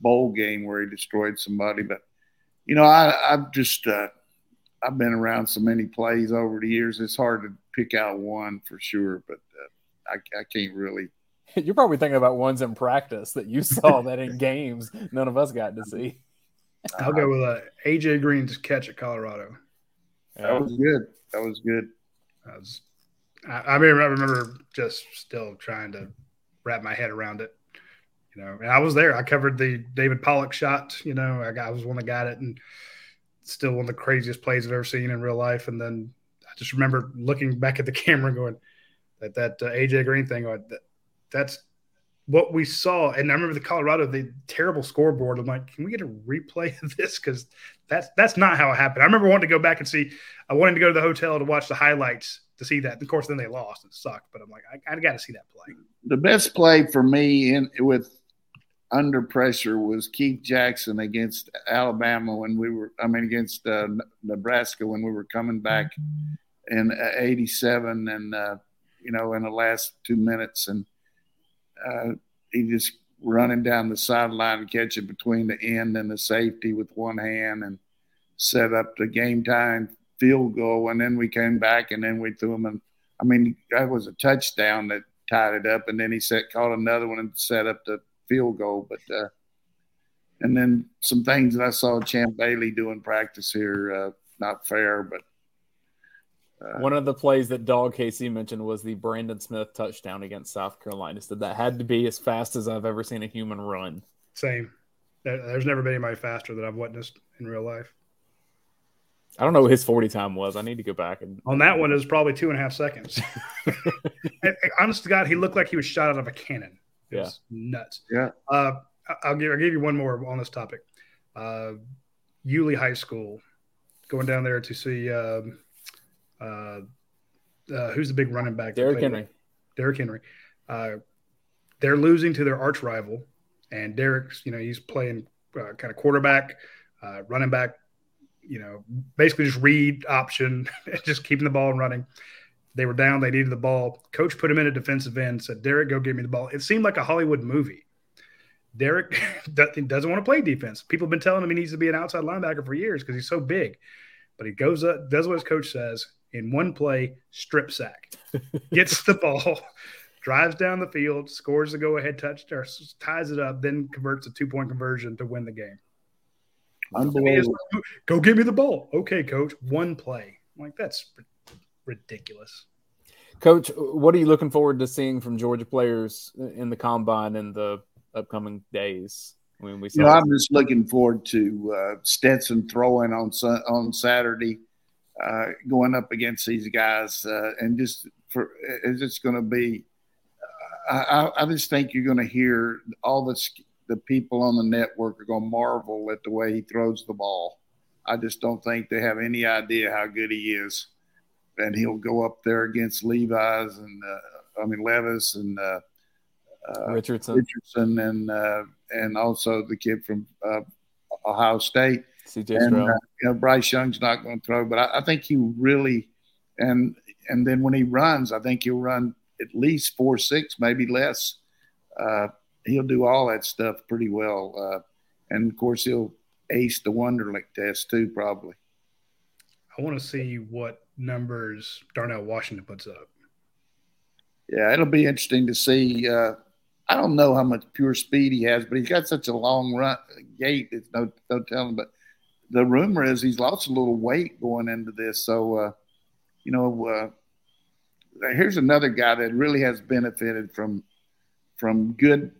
bowl game where he destroyed somebody. But you know, I, I've just uh, I've been around so many plays over the years. It's hard to pick out one for sure, but uh, I, I can't really. You're probably thinking about ones in practice that you saw that in games none of us got to see. I'll go with uh, AJ Green's catch at Colorado. That was good. That was good. I, was, I, I mean, I remember just still trying to wrap my head around it. You know, and I was there. I covered the David Pollack shot. You know, I, got, I was one that got it, and still one of the craziest plays I've ever seen in real life. And then I just remember looking back at the camera, going, "That that uh, AJ Green thing, that, that's what we saw, and I remember the Colorado, the terrible scoreboard. I'm like, can we get a replay of this? Because that's that's not how it happened. I remember wanting to go back and see. I wanted to go to the hotel to watch the highlights to see that. Of course, then they lost and sucked. But I'm like, I, I got to see that play. The best play for me in with under pressure was Keith Jackson against Alabama when we were. I mean, against uh, Nebraska when we were coming back in '87, and uh, you know, in the last two minutes and uh, he just running down the sideline and catch between the end and the safety with one hand and set up the game time field goal. And then we came back and then we threw him. And I mean, that was a touchdown that tied it up. And then he set, caught another one and set up the field goal. But, uh, and then some things that I saw Champ Bailey do in practice here, uh, not fair, but uh, One of the plays that Dog KC mentioned was the Brandon Smith touchdown against South Carolina. Said that had to be as fast as I've ever seen a human run. Same. There's never been anybody faster that I've witnessed in real life. I don't know what his 40 time was. I need to go back and on that one. It was probably two and a half seconds. honest to God, he looked like he was shot out of a cannon. It Yeah. nuts. Yeah. Uh, I- I'll give I'll give you one more on this topic. Uh, Yulee High School, going down there to see um, uh, uh, who's the big running back? Derrick Henry. Derrick Henry. Uh, they're losing to their arch rival, and Derrick's, you know, he's playing uh, kind of quarterback, uh, running back, you know, basically just read option, just keeping the ball running. They were down, they needed the ball. Coach put him in a defensive end, said, Derrick, go give me the ball. It seemed like a Hollywood movie. Derrick doesn't want to play defense. People have been telling him he needs to be an outside linebacker for years because he's so big. But he goes up, does what his coach says in one play, strip sack, gets the ball, drives down the field, scores the go ahead touch, or ties it up, then converts a two point conversion to win the game. I mean, it's Unbelievable. go give me the ball. Okay, coach, one play. I'm like, that's ri- ridiculous. Coach, what are you looking forward to seeing from Georgia players in the combine in the upcoming days? When we You know, I'm just looking forward to uh, Stetson throwing on on Saturday, uh, going up against these guys, uh, and just for it's just going to be. I, I- just think you're going to hear all the the people on the network are going to marvel at the way he throws the ball. I just don't think they have any idea how good he is, and he'll go up there against Levi's and uh, I mean Levis and. Uh, uh, Richardson, Richardson and uh, and also the kid from uh, Ohio State. CJ And Stroud. uh, you know, Bryce Young's not going to throw, but I, I think he really and and then when he runs, I think he'll run at least four six, maybe less. Uh, he'll do all that stuff pretty well, uh, and of course he'll ace the Wonderlic test too, probably. I want to see what numbers Darnell Washington puts up. Yeah, it'll be interesting to see. Uh, I don't know how much pure speed he has, but he's got such a long run gait. It's no no telling. But the rumor is he's lost a little weight going into this. So, uh, you know, uh, here's another guy that really has benefited from from good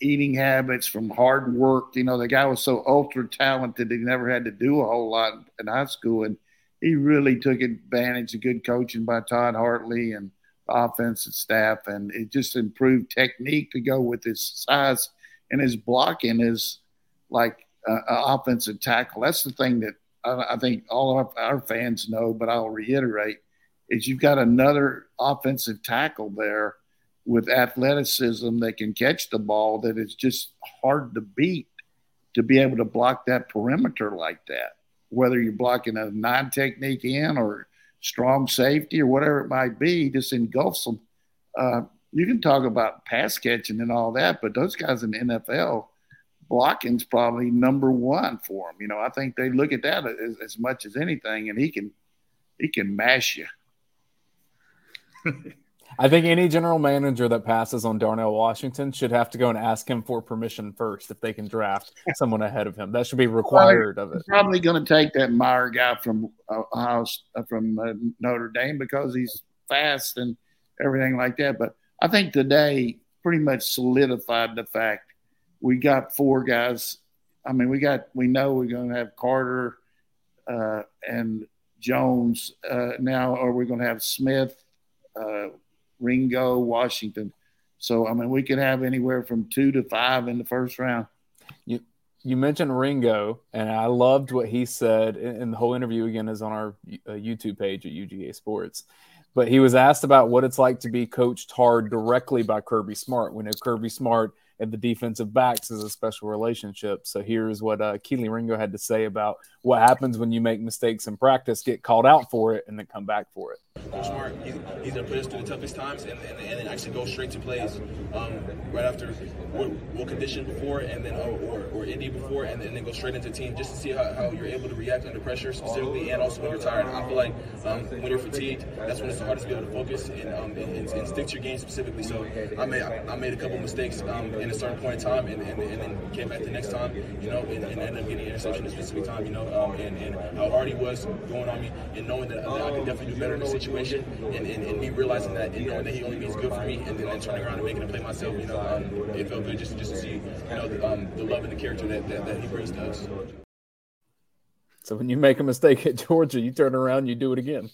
eating habits, from hard work. You know, the guy was so ultra talented he never had to do a whole lot in high school, and he really took advantage of good coaching by Todd Hartley and the offensive staff, and it just improved technique to go with his size and his blocking is like uh, offensive tackle. That's the thing that I, I think all of our, fans know, but I'll reiterate is you've got another offensive tackle there with athleticism that can catch the ball that is just hard to beat to be able to block that perimeter like that. Whether you're blocking a nine technique in or strong safety or whatever it might be, just engulfs them. Uh, you can talk about pass catching and all that, but those guys in the NFL, blocking's probably number one for him. You know, I think they look at that as, as much as anything, and he can he can mash you. I think any general manager that passes on Darnell Washington should have to go and ask him for permission first if they can draft someone ahead of him. That should be required of it. Probably going to take that Mayer guy from Ohio, uh, from uh, Notre Dame because he's fast and everything like that. But I think today pretty much solidified the fact we got four guys. I mean, we got we know we're going to have Carter uh, and Jones uh, now, or we're going to have Smith, uh, Ringo, Washington. So I mean, we could have anywhere from two to five in the first round. You you mentioned Ringo, and I loved what he said. And the whole interview again is on our uh, YouTube page at UGA Sports. But he was asked about what it's like to be coached hard directly by Kirby Smart. We know Kirby Smart and the defensive backs is a special relationship. So here's what uh, Kelee Ringo had to say about what happens when you make mistakes in practice, get called out for it, and then come back for it. He's, going to put us through the toughest times and, and, and then actually go straight to plays um, right after we'll, we'll condition before and then or, or, or Indy before and, then- and then go straight into team just to see how, how you're able to react under pressure specifically and also when you're tired. I feel like um, when you're fatigued, that's when it's the hardest to be able to focus and, um, and, stick to your game specifically. So I made I made a couple mistakes um, in a certain point in time, and, and, and then came back the next time, you know, and, and ended up getting an interception at a specific time, you know, um, and, and how hard he was going on me, and knowing that, that I could definitely do better in the situation, and, and, and me realizing that, and knowing that he only means good for me, and then, then turning around and making a play myself, you know, um, it felt good just, just to see, you know, the, um, the love and the character that, that, that he brings to us. So when you make a mistake at Georgia, you turn around, and you do it again.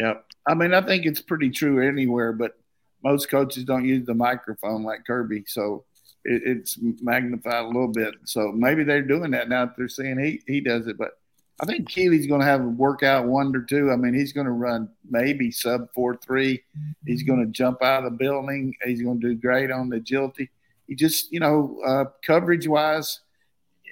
Yeah, I mean, I think it's pretty true anywhere, but most coaches don't use the microphone like Kirby, so it, it's magnified a little bit. So maybe they're doing that now. That they're saying he he does it, but I think Kelee's going to have a workout wonder too. I mean, he's going to run maybe sub four three. He's going to jump out of the building. He's going to do great on the agility. He just, you know, uh, coverage wise,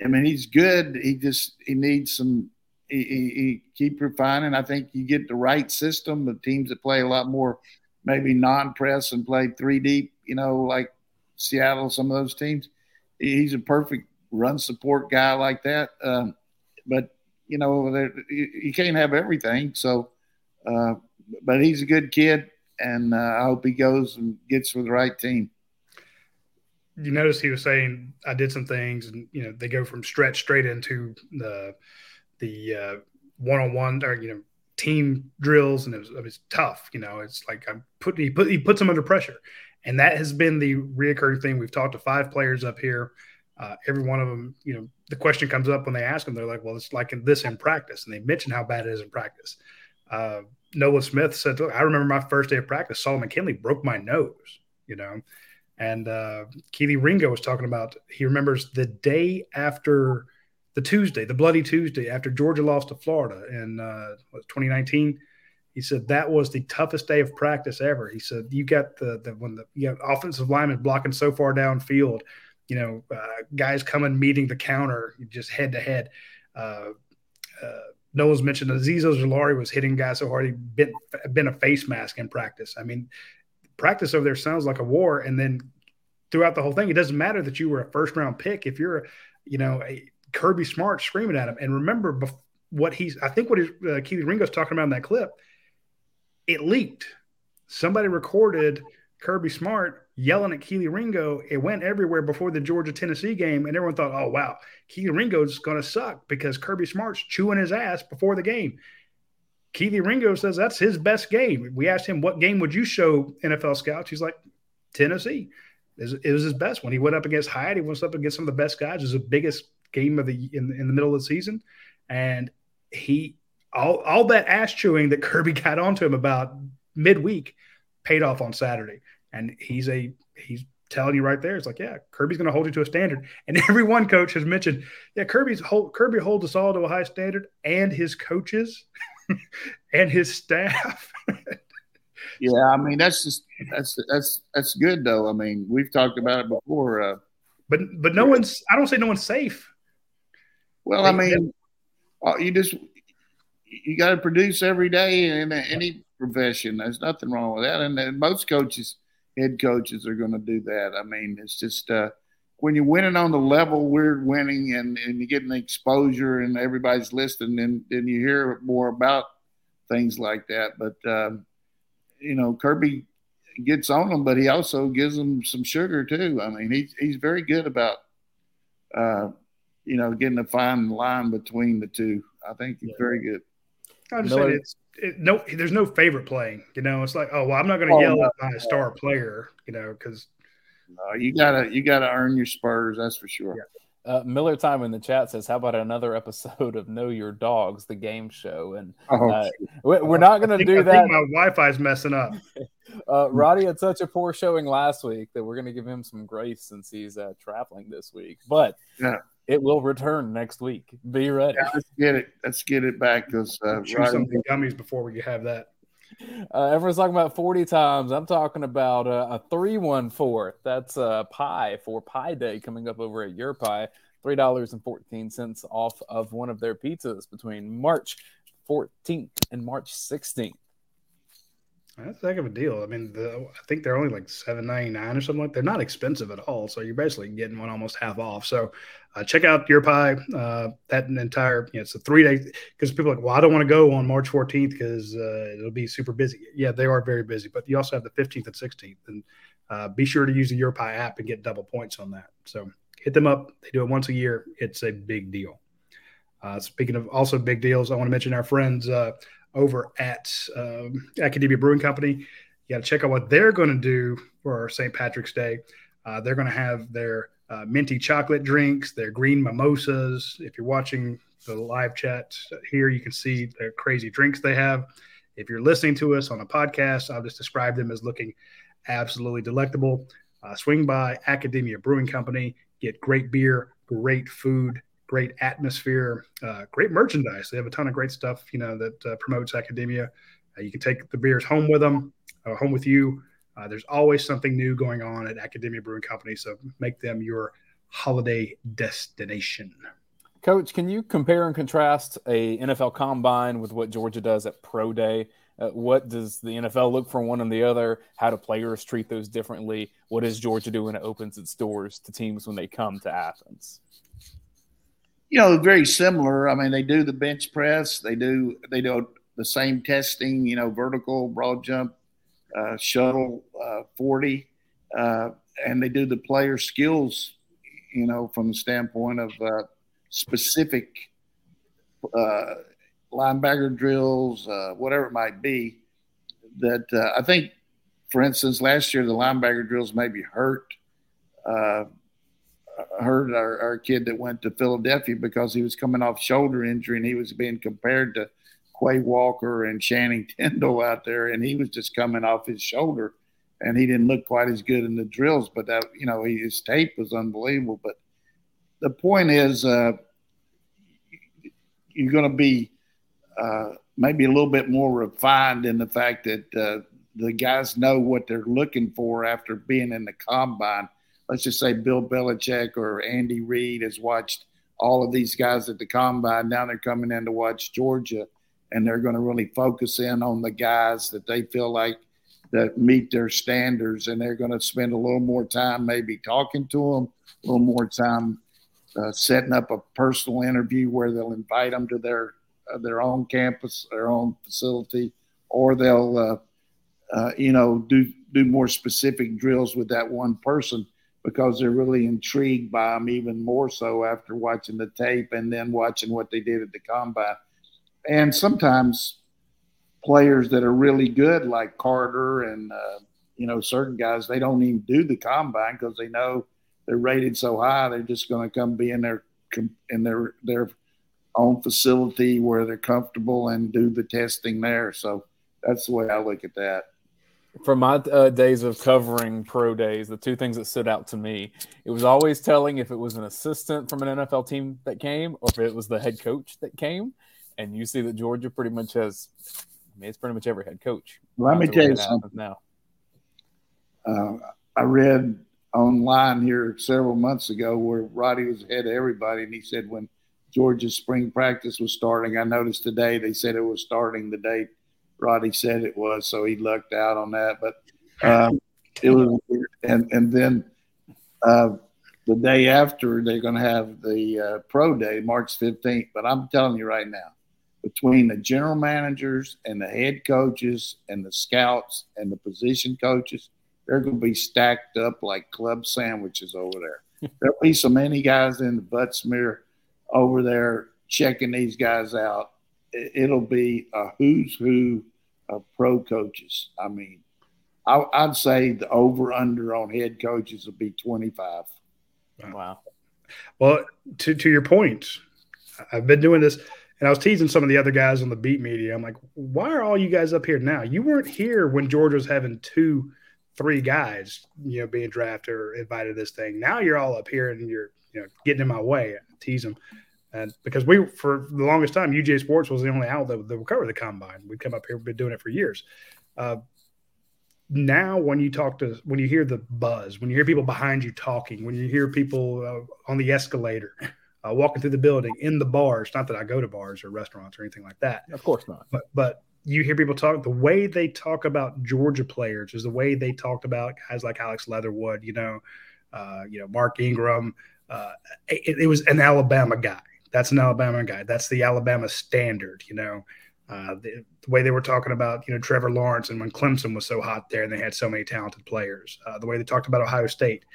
I mean, he's good. He just he needs some. He, he, he keep refining. I think you get the right system. The teams that play a lot more, maybe non-press and play three deep. You know, like Seattle, some of those teams. He's a perfect run support guy like that. Um, but you know, you can't have everything. So, uh, but he's a good kid, and uh, I hope he goes and gets with the right team. You notice he was saying, "I did some things," and you know, they go from stretch straight into the the uh, one-on-one or you know team drills, and it was, it was tough. You know, it's like I put he put he puts them under pressure, and that has been the reoccurring thing. We've talked to five players up here. Uh, every one of them, you know, the question comes up when they ask them, they're like, well, it's like in this in practice. And they mention how bad it is in practice. Uh, Nolan Smith said, I remember my first day of practice, Solomon Kindley broke my nose, you know. And uh, Kelee Ringo was talking about, he remembers the day after the Tuesday, the bloody Tuesday after Georgia lost to Florida in uh, 2019. He said that was the toughest day of practice ever. He said you got the, the when the you got offensive linemen blocking so far downfield – you know, uh, guys coming meeting the counter just head to head. Uh, uh, Nolan's mentioned Azeez Ojulari was hitting guys so hard he been been a face mask in practice. I mean, practice over there sounds like a war, and then throughout the whole thing, it doesn't matter that you were a first round pick if you're, you know, a Kirby Smart screaming at him. And remember what he's, I think what he's, uh, Kelee Ringo's talking about in that clip, it leaked. Somebody recorded Kirby Smart yelling at Kelee Ringo. It went everywhere before the Georgia Tennessee game, and everyone thought, "Oh wow, Kelee Ringo's going to suck because Kirby Smart's chewing his ass before the game." Kelee Ringo says that's his best game. We asked him, "What game would you show NFL scouts?" He's like, "Tennessee." It was his best one. He went up against Hyatt. He went up against some of the best guys. It was the biggest game of the in, in the middle of the season, and he all all that ass chewing that Kirby got onto him about midweek paid off on Saturday. And he's a he's telling you right there. It's like, yeah, Kirby's going to hold you to a standard. And every one coach has mentioned, yeah, Kirby's hold, Kirby holds us all to a high standard, and his coaches and his staff. yeah, I mean that's just that's that's that's good though. I mean, we've talked about it before. Uh, but but no one's. I don't say no one's safe. Well, I mean, uh, you just you got to produce every day in any profession. There's nothing wrong with that, and, and most coaches head coaches are going to do that. I mean, it's just uh, when you're winning on the level we're winning and, and you're getting exposure and everybody's listening, and then you hear more about things like that. But, um, you know, Kirby gets on them, but he also gives them some sugar too. I mean, he's, he's very good about, uh, you know, getting a fine line between the two. I think he's yeah. very good. I just Miller, it's it, no, there's no favorite playing. You know, it's like, oh well, I'm not going to oh, yell at my star player. You know, because no, you gotta you gotta earn your spurs. That's for sure. Yeah. Uh, Miller Time in the chat says, "How about another episode of Know Your Dogs, the game show?" And oh, uh, we're not going to do I that. my Wi-Fi's messing up. uh, Radi had such a poor showing last week that we're going to give him some grace since he's uh, traveling this week. But yeah. It will return next week. Be ready. Yeah, let's get it. Let's get it back because uh, right some gummies before we have that. Uh, everyone's talking about 40 times. I'm talking about uh, a 3 1 4. That's uh, pie for Pie Day coming up over at Your Pie. $3.14 off of one of their pizzas between March 14th and March 16th. That's a heck of a deal. I mean, the, I think they're only like seven ninety nine or something like. They're not expensive at all, so you're basically getting one almost half off. So, uh, check out Your Pie. Uh, that entire, you know, it's a three day because people are like, well, I don't want to go on March fourteenth because uh, it'll be super busy. Yeah, they are very busy, but you also have the fifteenth and sixteenth, and uh, be sure to use the Pie app and get double points on that. So, hit them up. They do it once a year. It's a big deal. Uh, speaking of also big deals, I want to mention our friends uh, over at um, Akademia Brewing Company. You got to check out what they're going to do for St. Patrick's Day. Uh, they're going to have their uh, minty chocolate drinks, their green mimosas. If you're watching the live chat here, you can see the crazy drinks they have. If you're listening to us on a podcast, I'll just describe them as looking absolutely delectable. Uh, swing by Akademia Brewing Company, get great beer, great food, great atmosphere, uh, great merchandise. They have a ton of great stuff, you know, that uh, promotes academia. Uh, you can take the beers home with them, uh, home with you. Uh, there's always something new going on at Akademia Brewing Company, so make them your holiday destination. Coach, can you compare and contrast a NFL Combine with what Georgia does at Pro Day? Uh, what does the NFL look for one and the other? How do players treat those differently? What does Georgia do when it opens its doors to teams when they come to Athens? You know, very similar. I mean, they do the bench press. They do they do the same testing. You know, vertical, broad jump, uh, shuttle, uh, forty, uh, and they do the player skills. You know, from the standpoint of uh, specific uh, linebacker drills, uh, whatever it might be. That I think, for instance, last year the linebacker drills maybe hurt heard our, our kid that went to Philadelphia because he was coming off shoulder injury and he was being compared to Quay Walker and Channing Tindall out there, and he was just coming off his shoulder, and he didn't look quite as good in the drills. But that you know his tape was unbelievable. But the point is, uh, you're going to be uh, maybe a little bit more refined in the fact that uh, the guys know what they're looking for after being in the combine let's just say Bill Belichick or Andy Reid has watched all of these guys at the combine. Now they're coming in to watch Georgia, and they're going to really focus in on the guys that they feel like that meet their standards, and they're going to spend a little more time maybe talking to them, a little more time uh, setting up a personal interview where they'll invite them to their uh, their own campus, their own facility, or they'll uh, uh you know do do more specific drills with that one person because they're really intrigued by them even more so after watching the tape and then watching what they did at the combine. And sometimes players that are really good, like Carter and uh, you know certain guys, they don't even do the combine because they know they're rated so high. They're just going to come be in their in their their own facility where they're comfortable and do the testing there. So that's the way I look at that from my uh, days of covering pro days, the two things that stood out to me, it was always telling if it was an assistant from an NFL team that came or if it was the head coach that came. And you see that Georgia pretty much has, I mean, it's pretty much every head coach. Let me tell you something. Now, uh, I read online here several months ago where Radi was ahead of everybody, and he said when Georgia's spring practice was starting, I noticed today they said it was starting the date Radi said it was, so he lucked out on that. But um, it was, and and then uh, the day after they're going to have the uh, pro day, March fifteenth. But I'm telling you right now, between the general managers and the head coaches and the scouts and the position coaches, they're going to be stacked up like club sandwiches over there. There'll be so many guys in the Butts-Mehre over there checking these guys out it'll be a who's who of pro coaches. I mean, I, would say the over under on head coaches will be 25. Wow. Well, to, to your point, I've been doing this and I was teasing some of the other guys on the beat media. I'm like, why are all you guys up here now? You weren't here when Georgia was having two, three guys, you know, being drafted or invited to this thing. Now you're all up here and you're, you know, getting in my way. I tease them. And because we, for the longest time, UGA Sports was the only outlet that would cover the combine. We'd come up here, we've been doing it for years. Uh, now, when you talk to, when you hear the buzz, when you hear people behind you talking, when you hear people uh, on the escalator, uh, walking through the building, in the bars, not that I go to bars or restaurants or anything like that. Of course not. But, but you hear people talk the way they talk about Georgia players is the way they talked about guys like Alex Leatherwood, you know, uh, you know Mark Ingram. Uh, it, it, was an Alabama guy. That's an Alabama guy. That's the Alabama standard, you know. Uh, the, the, way they were talking about, you know, Trevor Lawrence and when Clemson was so hot there and they had so many talented players. Uh, the way they talked about Ohio State.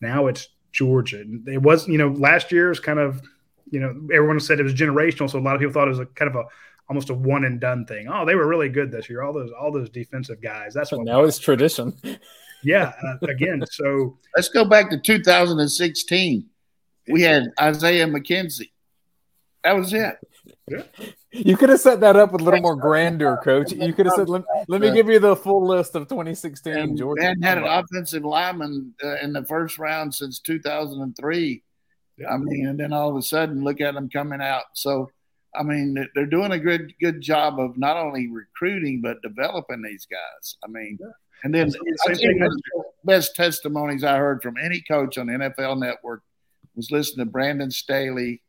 Now it's Georgia. It was, you know, last year's kind of, you know, everyone said it was generational, so a lot of people thought it was a kind of a almost a one and done thing. Oh, they were really good this year. All those all those defensive guys. That's what now it's tradition. Yeah. Uh, again, so let's go back to 2016. We had Isaiah McKenzie. That was it. Yeah. You could have set that up with a little more grandeur, coach. You could have said, let, let me give you the full list of 2016 and Georgia. hadn't had an offensive lineman uh, in the first round since 2003. Yeah. I mean, and then all of a sudden, look at them coming out. So, I mean, they're doing a good good job of not only recruiting but developing these guys. I mean, yeah. and then the best testimonies I heard from any coach on the NFL Network was listening to Brandon Staley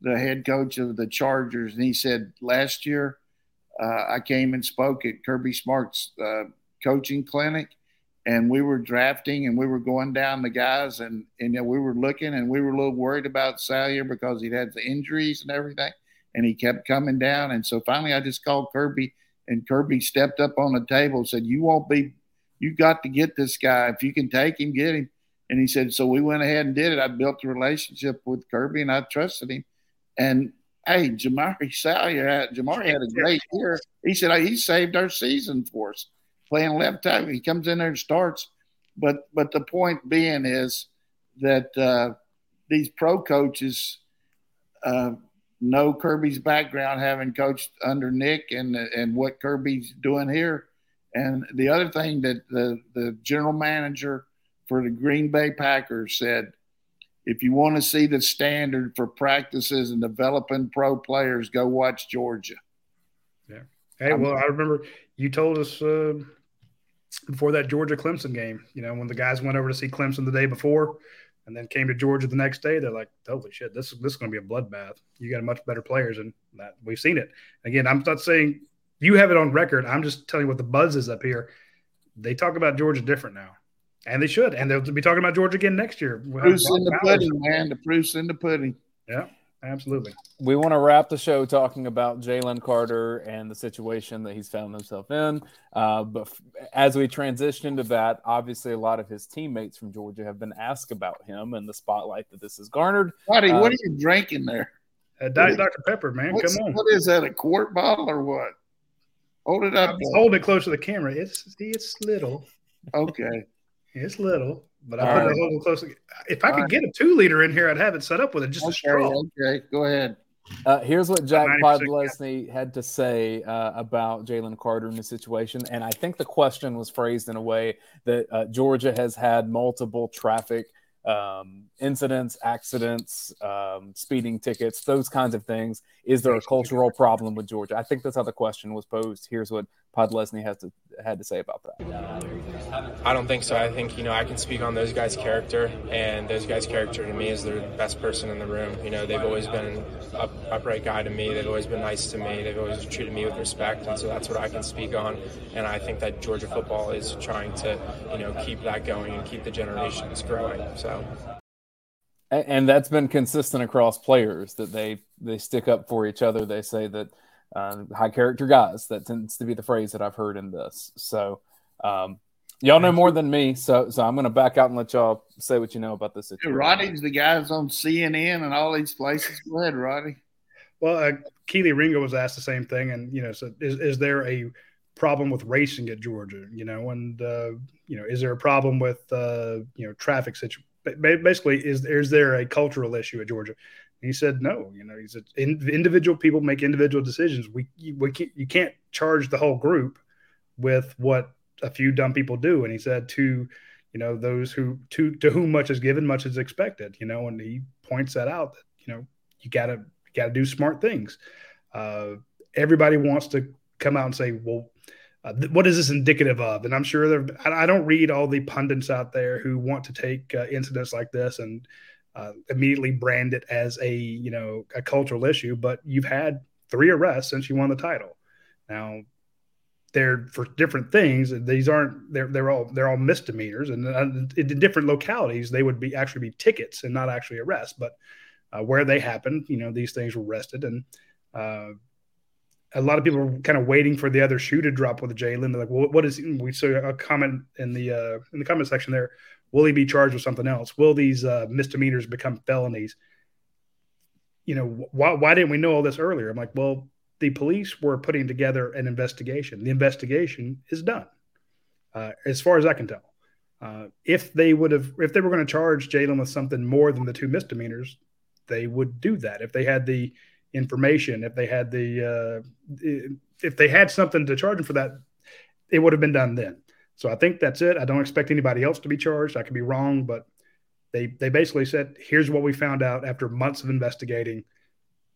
the head coach of the Chargers, and he said last year uh, I came and spoke at Kirby Smart's uh, coaching clinic, and we were drafting and we were going down the guys, and and you know, we were looking and we were a little worried about Salyer because he'd had the injuries and everything, and he kept coming down, and so finally I just called Kirby, and Kirby stepped up on the table and said, "You won't be, you got to get this guy if you can take him, get him." And he said, so we went ahead and did it. I built a relationship with Kirby and I trusted him. And hey, Jamaree Salyer, had, Jamaree had a great year. He said he saved our season for us playing left tackle. He comes in there and starts. But but the point being is that uh, these pro coaches uh, know Kirby's background, having coached under Nick and and what Kirby's doing here. And the other thing that the the general manager for the Green Bay Packers said if you want to see the standard for practices and developing pro players, go watch Georgia. Yeah. Hey, well, I remember you told us uh, before that Georgia Clemson game, you know, when the guys went over to see Clemson the day before and then came to Georgia the next day, they're like, holy shit, this, this is going to be a bloodbath. You got much better players, and that we've seen it. Again, I'm not saying you have it on record. I'm just telling you what the buzz is up here. They talk about Georgia different now. And they should. And they'll be talking about Georgia again next year. Proof's in the pudding, man. The proof's in the pudding. Yeah, absolutely. We want to wrap the show talking about Jalen Carter and the situation that he's found himself in. Uh, but f- as we transition to that, obviously a lot of his teammates from Georgia have been asked about him and the spotlight that this has garnered. Buddy, uh, what are you drinking there? Uh, Diet Dr. Pepper, man. What's, Come on. What is that? A quart bottle or what? Hold it up. Hold it close to the camera. It's it's little. Okay. It's little, but I All put right. it a little close. If I All could right. get a two liter in here, I'd have it set up with it just okay, a straw. Okay, go ahead. Uh, here's what Jack Podlesny had to say uh, about Jalen Carter in the situation, and I think the question was phrased in a way that uh, Georgia has had multiple traffic um, incidents, accidents, um, speeding tickets, those kinds of things. Is there a cultural problem with Georgia? I think that's how the question was posed. Here's what Podlesny has to had to say about that. I don't think so. I think you know I can speak on those guys' character, and those guys' character to me is the best person in the room. You know, they've always been an up, upright guy to me. They've always been nice to me. They've always treated me with respect, and so that's what I can speak on. And I think that Georgia football is trying to you know keep that going and keep the generations growing. So and that's been consistent across players that they they stick up for each other. They say that uh, high character guys. That tends to be the phrase that I've heard in this. So um, y'all know more than me. So so I'm going to back out and let y'all say what you know about this situation. Radi's the guys on CNN and all these places. Go ahead, Radi. Well, uh, Kelee Ringo was asked the same thing, and you know, so is is there a problem with racing at Georgia? You know, and uh, you know, is there a problem with uh, you know traffic situation? basically, is is there a cultural issue at Georgia? He said no. You know, he said in, individual people make individual decisions. We we can't, you can't charge the whole group with what a few dumb people do. And he said to you know those who to to whom much is given, much is expected. You know, and he points that out that you know you gotta gotta do smart things. Uh, everybody wants to come out and say, well, uh, th- what is this indicative of? And I'm sure there. I, I, don't read all the pundits out there who want to take uh, incidents like this and uh, immediately brand it as a you know a cultural issue. But you've had three arrests since you won the title. Now, they're for different things. These aren't they're they're all they're all misdemeanors, and uh, in different localities they would be actually be tickets and not actually arrests. But uh, where they happened, you know, these things were arrested, and uh, a lot of people were kind of waiting for the other shoe to drop with Jalen. They're like, well, what is? We saw a comment in the uh, in the comment section there. Will he be charged with something else? Will these uh, misdemeanors become felonies? You know, why why didn't we know all this earlier? I'm like, well, the police were putting together an investigation. The investigation is done, uh, as far as I can tell. Uh, if they would have, if they were going to charge Jalen with something more than the two misdemeanors, they would do that. If they had the information, if they had the, uh, if they had something to charge him for that, it would have been done then. So I think that's it. I don't expect anybody else to be charged. I could be wrong, but they they basically said, "Here's what we found out after months of investigating."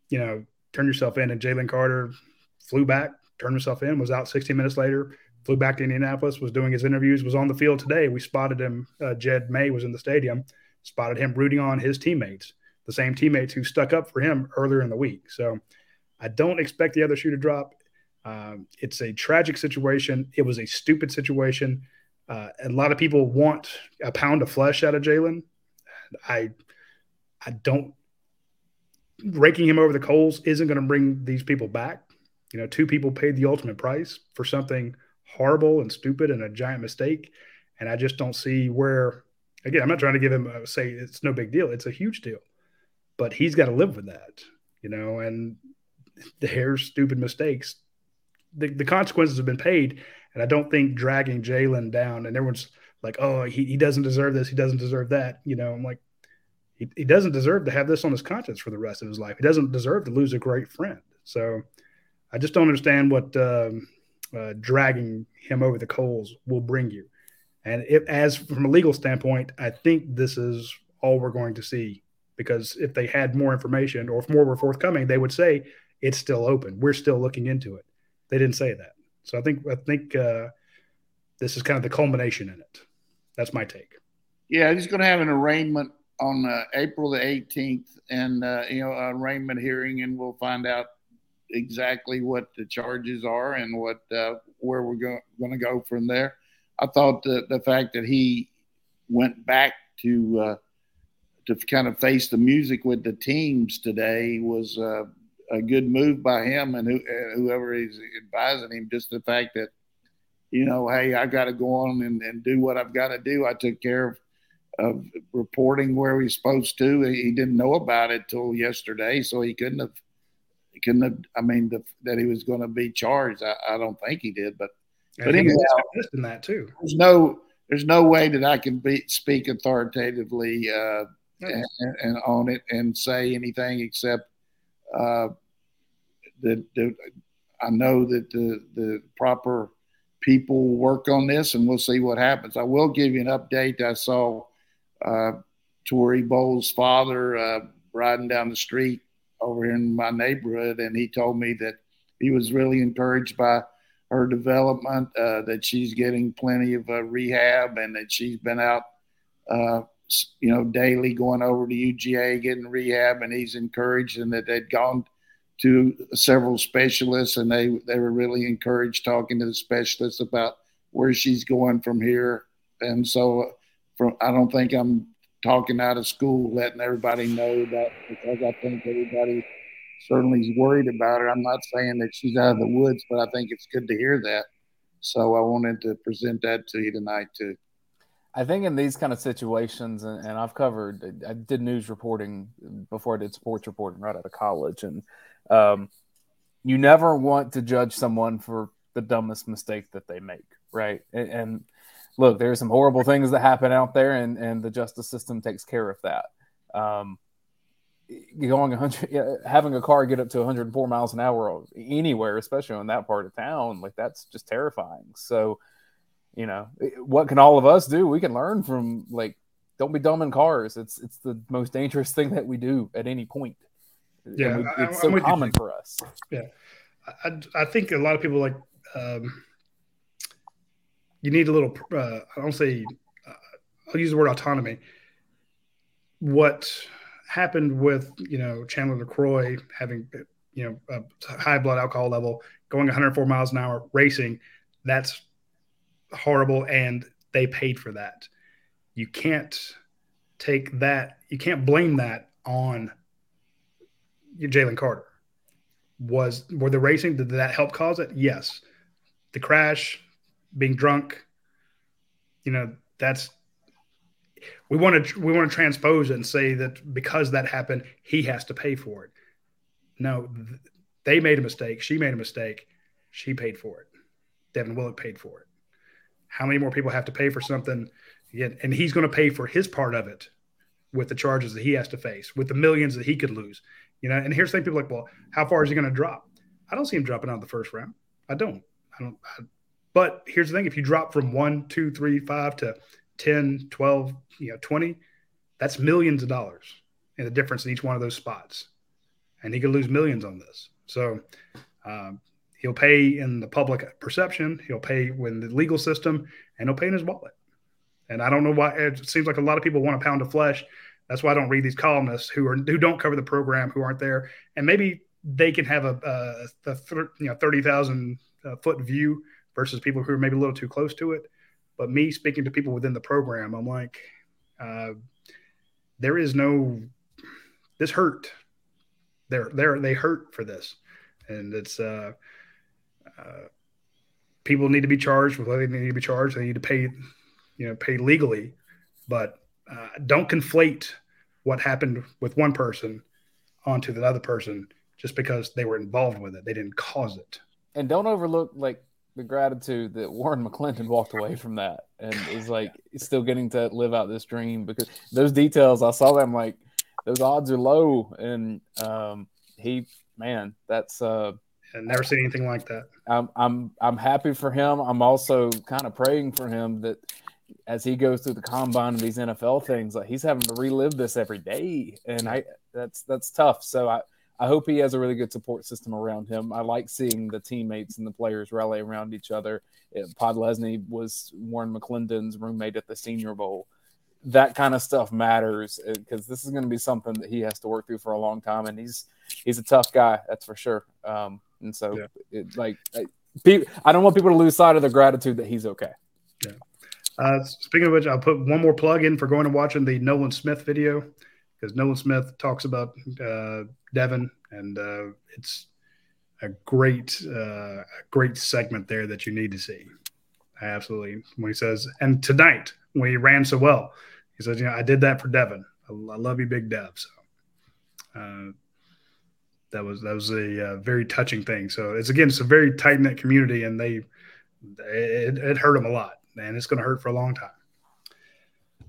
You know, turn yourself in. And Jalen Carter flew back, turned himself in, was out 16 minutes later, flew back to Indianapolis, was doing his interviews, was on the field today. We spotted him. Uh, Jed May was in the stadium, spotted him rooting on his teammates, the same teammates who stuck up for him earlier in the week. So I don't expect the other shoe to drop. Um, it's a tragic situation. It was a stupid situation. Uh, a lot of people want a pound of flesh out of Jalen. I I don't raking him over the coals isn't going to bring these people back. You know, two people paid the ultimate price for something horrible and stupid and a giant mistake. And I just don't see where, again, I'm not trying to give him a say it's no big deal. It's a huge deal, but he's got to live with that, you know, and there's stupid mistakes. The, the consequences have been paid. And I don't think dragging Jalen down and everyone's like, oh, he, he doesn't deserve this. He doesn't deserve that. You know, I'm like, he, he doesn't deserve to have this on his conscience for the rest of his life. He doesn't deserve to lose a great friend. So I just don't understand what um, uh, dragging him over the coals will bring you. And if, as from a legal standpoint, I think this is all we're going to see because if they had more information or if more were forthcoming, they would say it's still open. We're still looking into it. They didn't say that. So I think I think uh, this is kind of the culmination in it. That's my take. Yeah, he's going to have an arraignment on uh, April the 18th, and uh, you know, arraignment hearing, and we'll find out exactly what the charges are and what uh, where we're going to go from there. I thought the the fact that he went back to uh, to kind of face the music with the teams today was uh, a good move by him and who, whoever is advising him. Just the fact that you know, hey, I got to go on and, and do what I've got to do. I took care of of reporting where he's supposed to. He didn't know about it till yesterday, so he couldn't have. He couldn't have. I mean, the, that he was going to be charged. I, I, don't think he did, but and but anyhow, in that too. There's no. There's no way that I can be, speak authoritatively uh, and, and, on it and say anything except uh, that, that I know that the the proper people work on this, and we'll see what happens. I will give you an update. I saw uh, Tory Bowles' father uh, riding down the street over here in my neighborhood, and he told me that he was really encouraged by her development, uh, that she's getting plenty of uh, rehab, and that she's been out, uh, you know, daily going over to UGA getting rehab, and he's encouraged, and that they'd gone to several specialists, and they they were really encouraged talking to the specialists about where she's going from here, and so from I don't think I'm talking out of school, letting everybody know that because I think everybody certainly is worried about her. I'm not saying that she's out of the woods, but I think it's good to hear that. So I wanted to present that to you tonight too. I think in these kind of situations, and, and, I've covered, I did news reporting before I did sports reporting right out of college, and um, you never want to judge someone for the dumbest mistake that they make, right? And, and look, there's some horrible things that happen out there, and and the justice system takes care of that. Um, going 100, having a car get up to 104 miles an hour anywhere, especially in that part of town, like that's just terrifying. So, you know, what can all of us do? We can learn from like, don't be dumb in cars. It's it's the most dangerous thing that we do at any point. Yeah, we, it's so common you. for us. Yeah, I, I think a lot of people like. Um, you need a little. Uh, I don't say. Uh, I'll use the word autonomy. What happened with you know Chandler LeCroy having you know a high blood alcohol level, going 104 miles an hour, racing. That's horrible, and they paid for that. You can't take that. You can't blame that on Jalen Carter. Was were the racing? Did that help cause it? Yes. The crash, being drunk, you know, that's we want to we want to transpose and say that because that happened, he has to pay for it. No, they made a mistake. She made a mistake. She paid for it. Devin Willock paid for it. How many more people have to pay for something? And he's going to pay for his part of it with the charges that he has to face, with the millions that he could lose. You know, and here's the thing: people like, well, how far is he going to drop? I don't see him dropping out of the first round. I don't. I don't. I, but here's the thing: if you drop from one, two, three, five to 10, 12, you know, 20, that's millions of dollars and the difference in each one of those spots. And he could lose millions on this. So um, he'll pay in the public perception, he'll pay in the legal system, and he'll pay in his wallet. And I don't know why it seems like a lot of people want a pound of flesh. That's why I don't read these columnists who are who don't cover the program, who aren't there, and maybe they can have a, a, a you know thirty thousand uh, foot view versus people who are maybe a little too close to it. But me speaking to people within the program, I'm like, uh, there is no this hurt. They're they're they hurt for this, and it's uh, uh, people need to be charged with what they need to be charged. They need to pay, you know, pay legally, but uh, don't conflate what happened with one person onto the other person just because they were involved with it. They didn't cause it. And don't overlook like the gratitude that Warren McClendon walked away from that and is like still getting to live out this dream because those details I saw them like those odds are low and um, he man that's uh I've never seen anything like that. I'm I'm I'm happy for him. I'm also kind of praying for him that as he goes through the combine and these NFL things, like he's having to relive this every day, and I that's that's tough. So I I hope he has a really good support system around him. I like seeing the teammates and the players rally around each other. Podlesny was Warren McClendon's roommate at the Senior Bowl. That kind of stuff matters because uh, this is going to be something that he has to work through for a long time, and he's he's a tough guy, that's for sure. Um, and so, yeah. it, like, I, I don't want people to lose sight of the gratitude that he's okay. Yeah. Uh, speaking of which, I'll put one more plug in for going and watching the Nolan Smith video because Nolan Smith talks about uh, Devin, and uh, it's a great, uh, great segment there that you need to see. Absolutely, when he says, and tonight when he ran so well, he says, "You know, I did that for Devin. I, I love you, Big Dev." So uh, that was that was a uh, very touching thing. So it's again, it's a very tight knit community, and they it, it hurt them a lot, and it's going to hurt for a long time.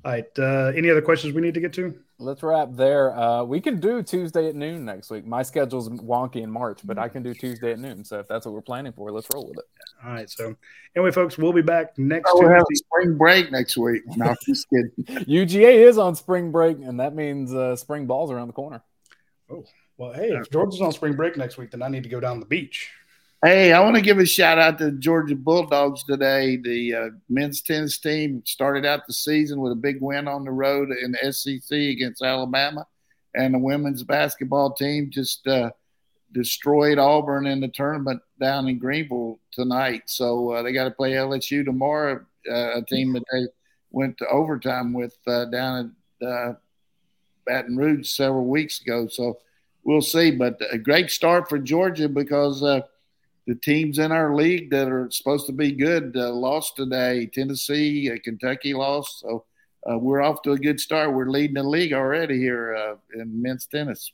All right. Uh, any other questions we need to get to? Let's wrap there. Uh, we can do Tuesday at noon next week. My schedule's wonky in March, but I can do Tuesday at noon. So if that's what we're planning for, let's roll with it. All right. So anyway, folks, we'll be back next. Oh, we'll have spring break next week. No, just kidding. UGA is on spring break, and that means uh, spring balls around the corner. Oh well, hey, if Georgia's on spring break next week, then I need to go down the beach. Hey, I want to give a shout out to Georgia Bulldogs today. The uh, men's tennis team started out the season with a big win on the road in the SEC against Alabama, and the women's basketball team just uh, destroyed Auburn in the tournament down in Greenville tonight. So uh, they got to play LSU tomorrow, uh, a team that they went to overtime with uh, down at uh, Baton Rouge several weeks ago. So we'll see. But a great start for Georgia because the teams in our league that are supposed to be good uh, lost today. Tennessee, uh, Kentucky lost. So uh, we're off to a good start. We're leading the league already here uh, in men's tennis.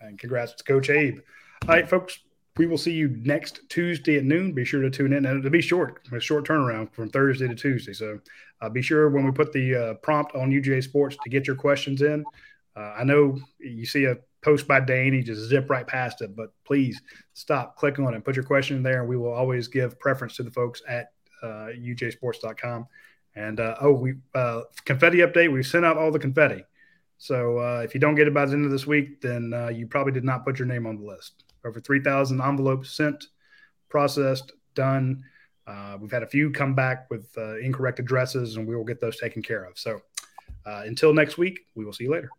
And congrats to Coach Abe. All right, folks. We will see you next Tuesday at noon. Be sure to tune in. And it'll be short, a short turnaround from Thursday to Tuesday. So uh, be sure when we put the uh, prompt on UGA Sports to get your questions in. I know you see a post by Dayne, he just zip right past it. But please stop, click on it, put your question in there, and we will always give preference to the folks at uh, ugasports.com. And uh, oh, we uh, confetti update. We sent out all the confetti. So uh, if you don't get it by the end of this week, then uh, you probably did not put your name on the list. Over 3,000 envelopes sent, processed, done. Uh, we've had a few come back with uh, incorrect addresses, and we will get those taken care of. So uh, until next week, we will see you later.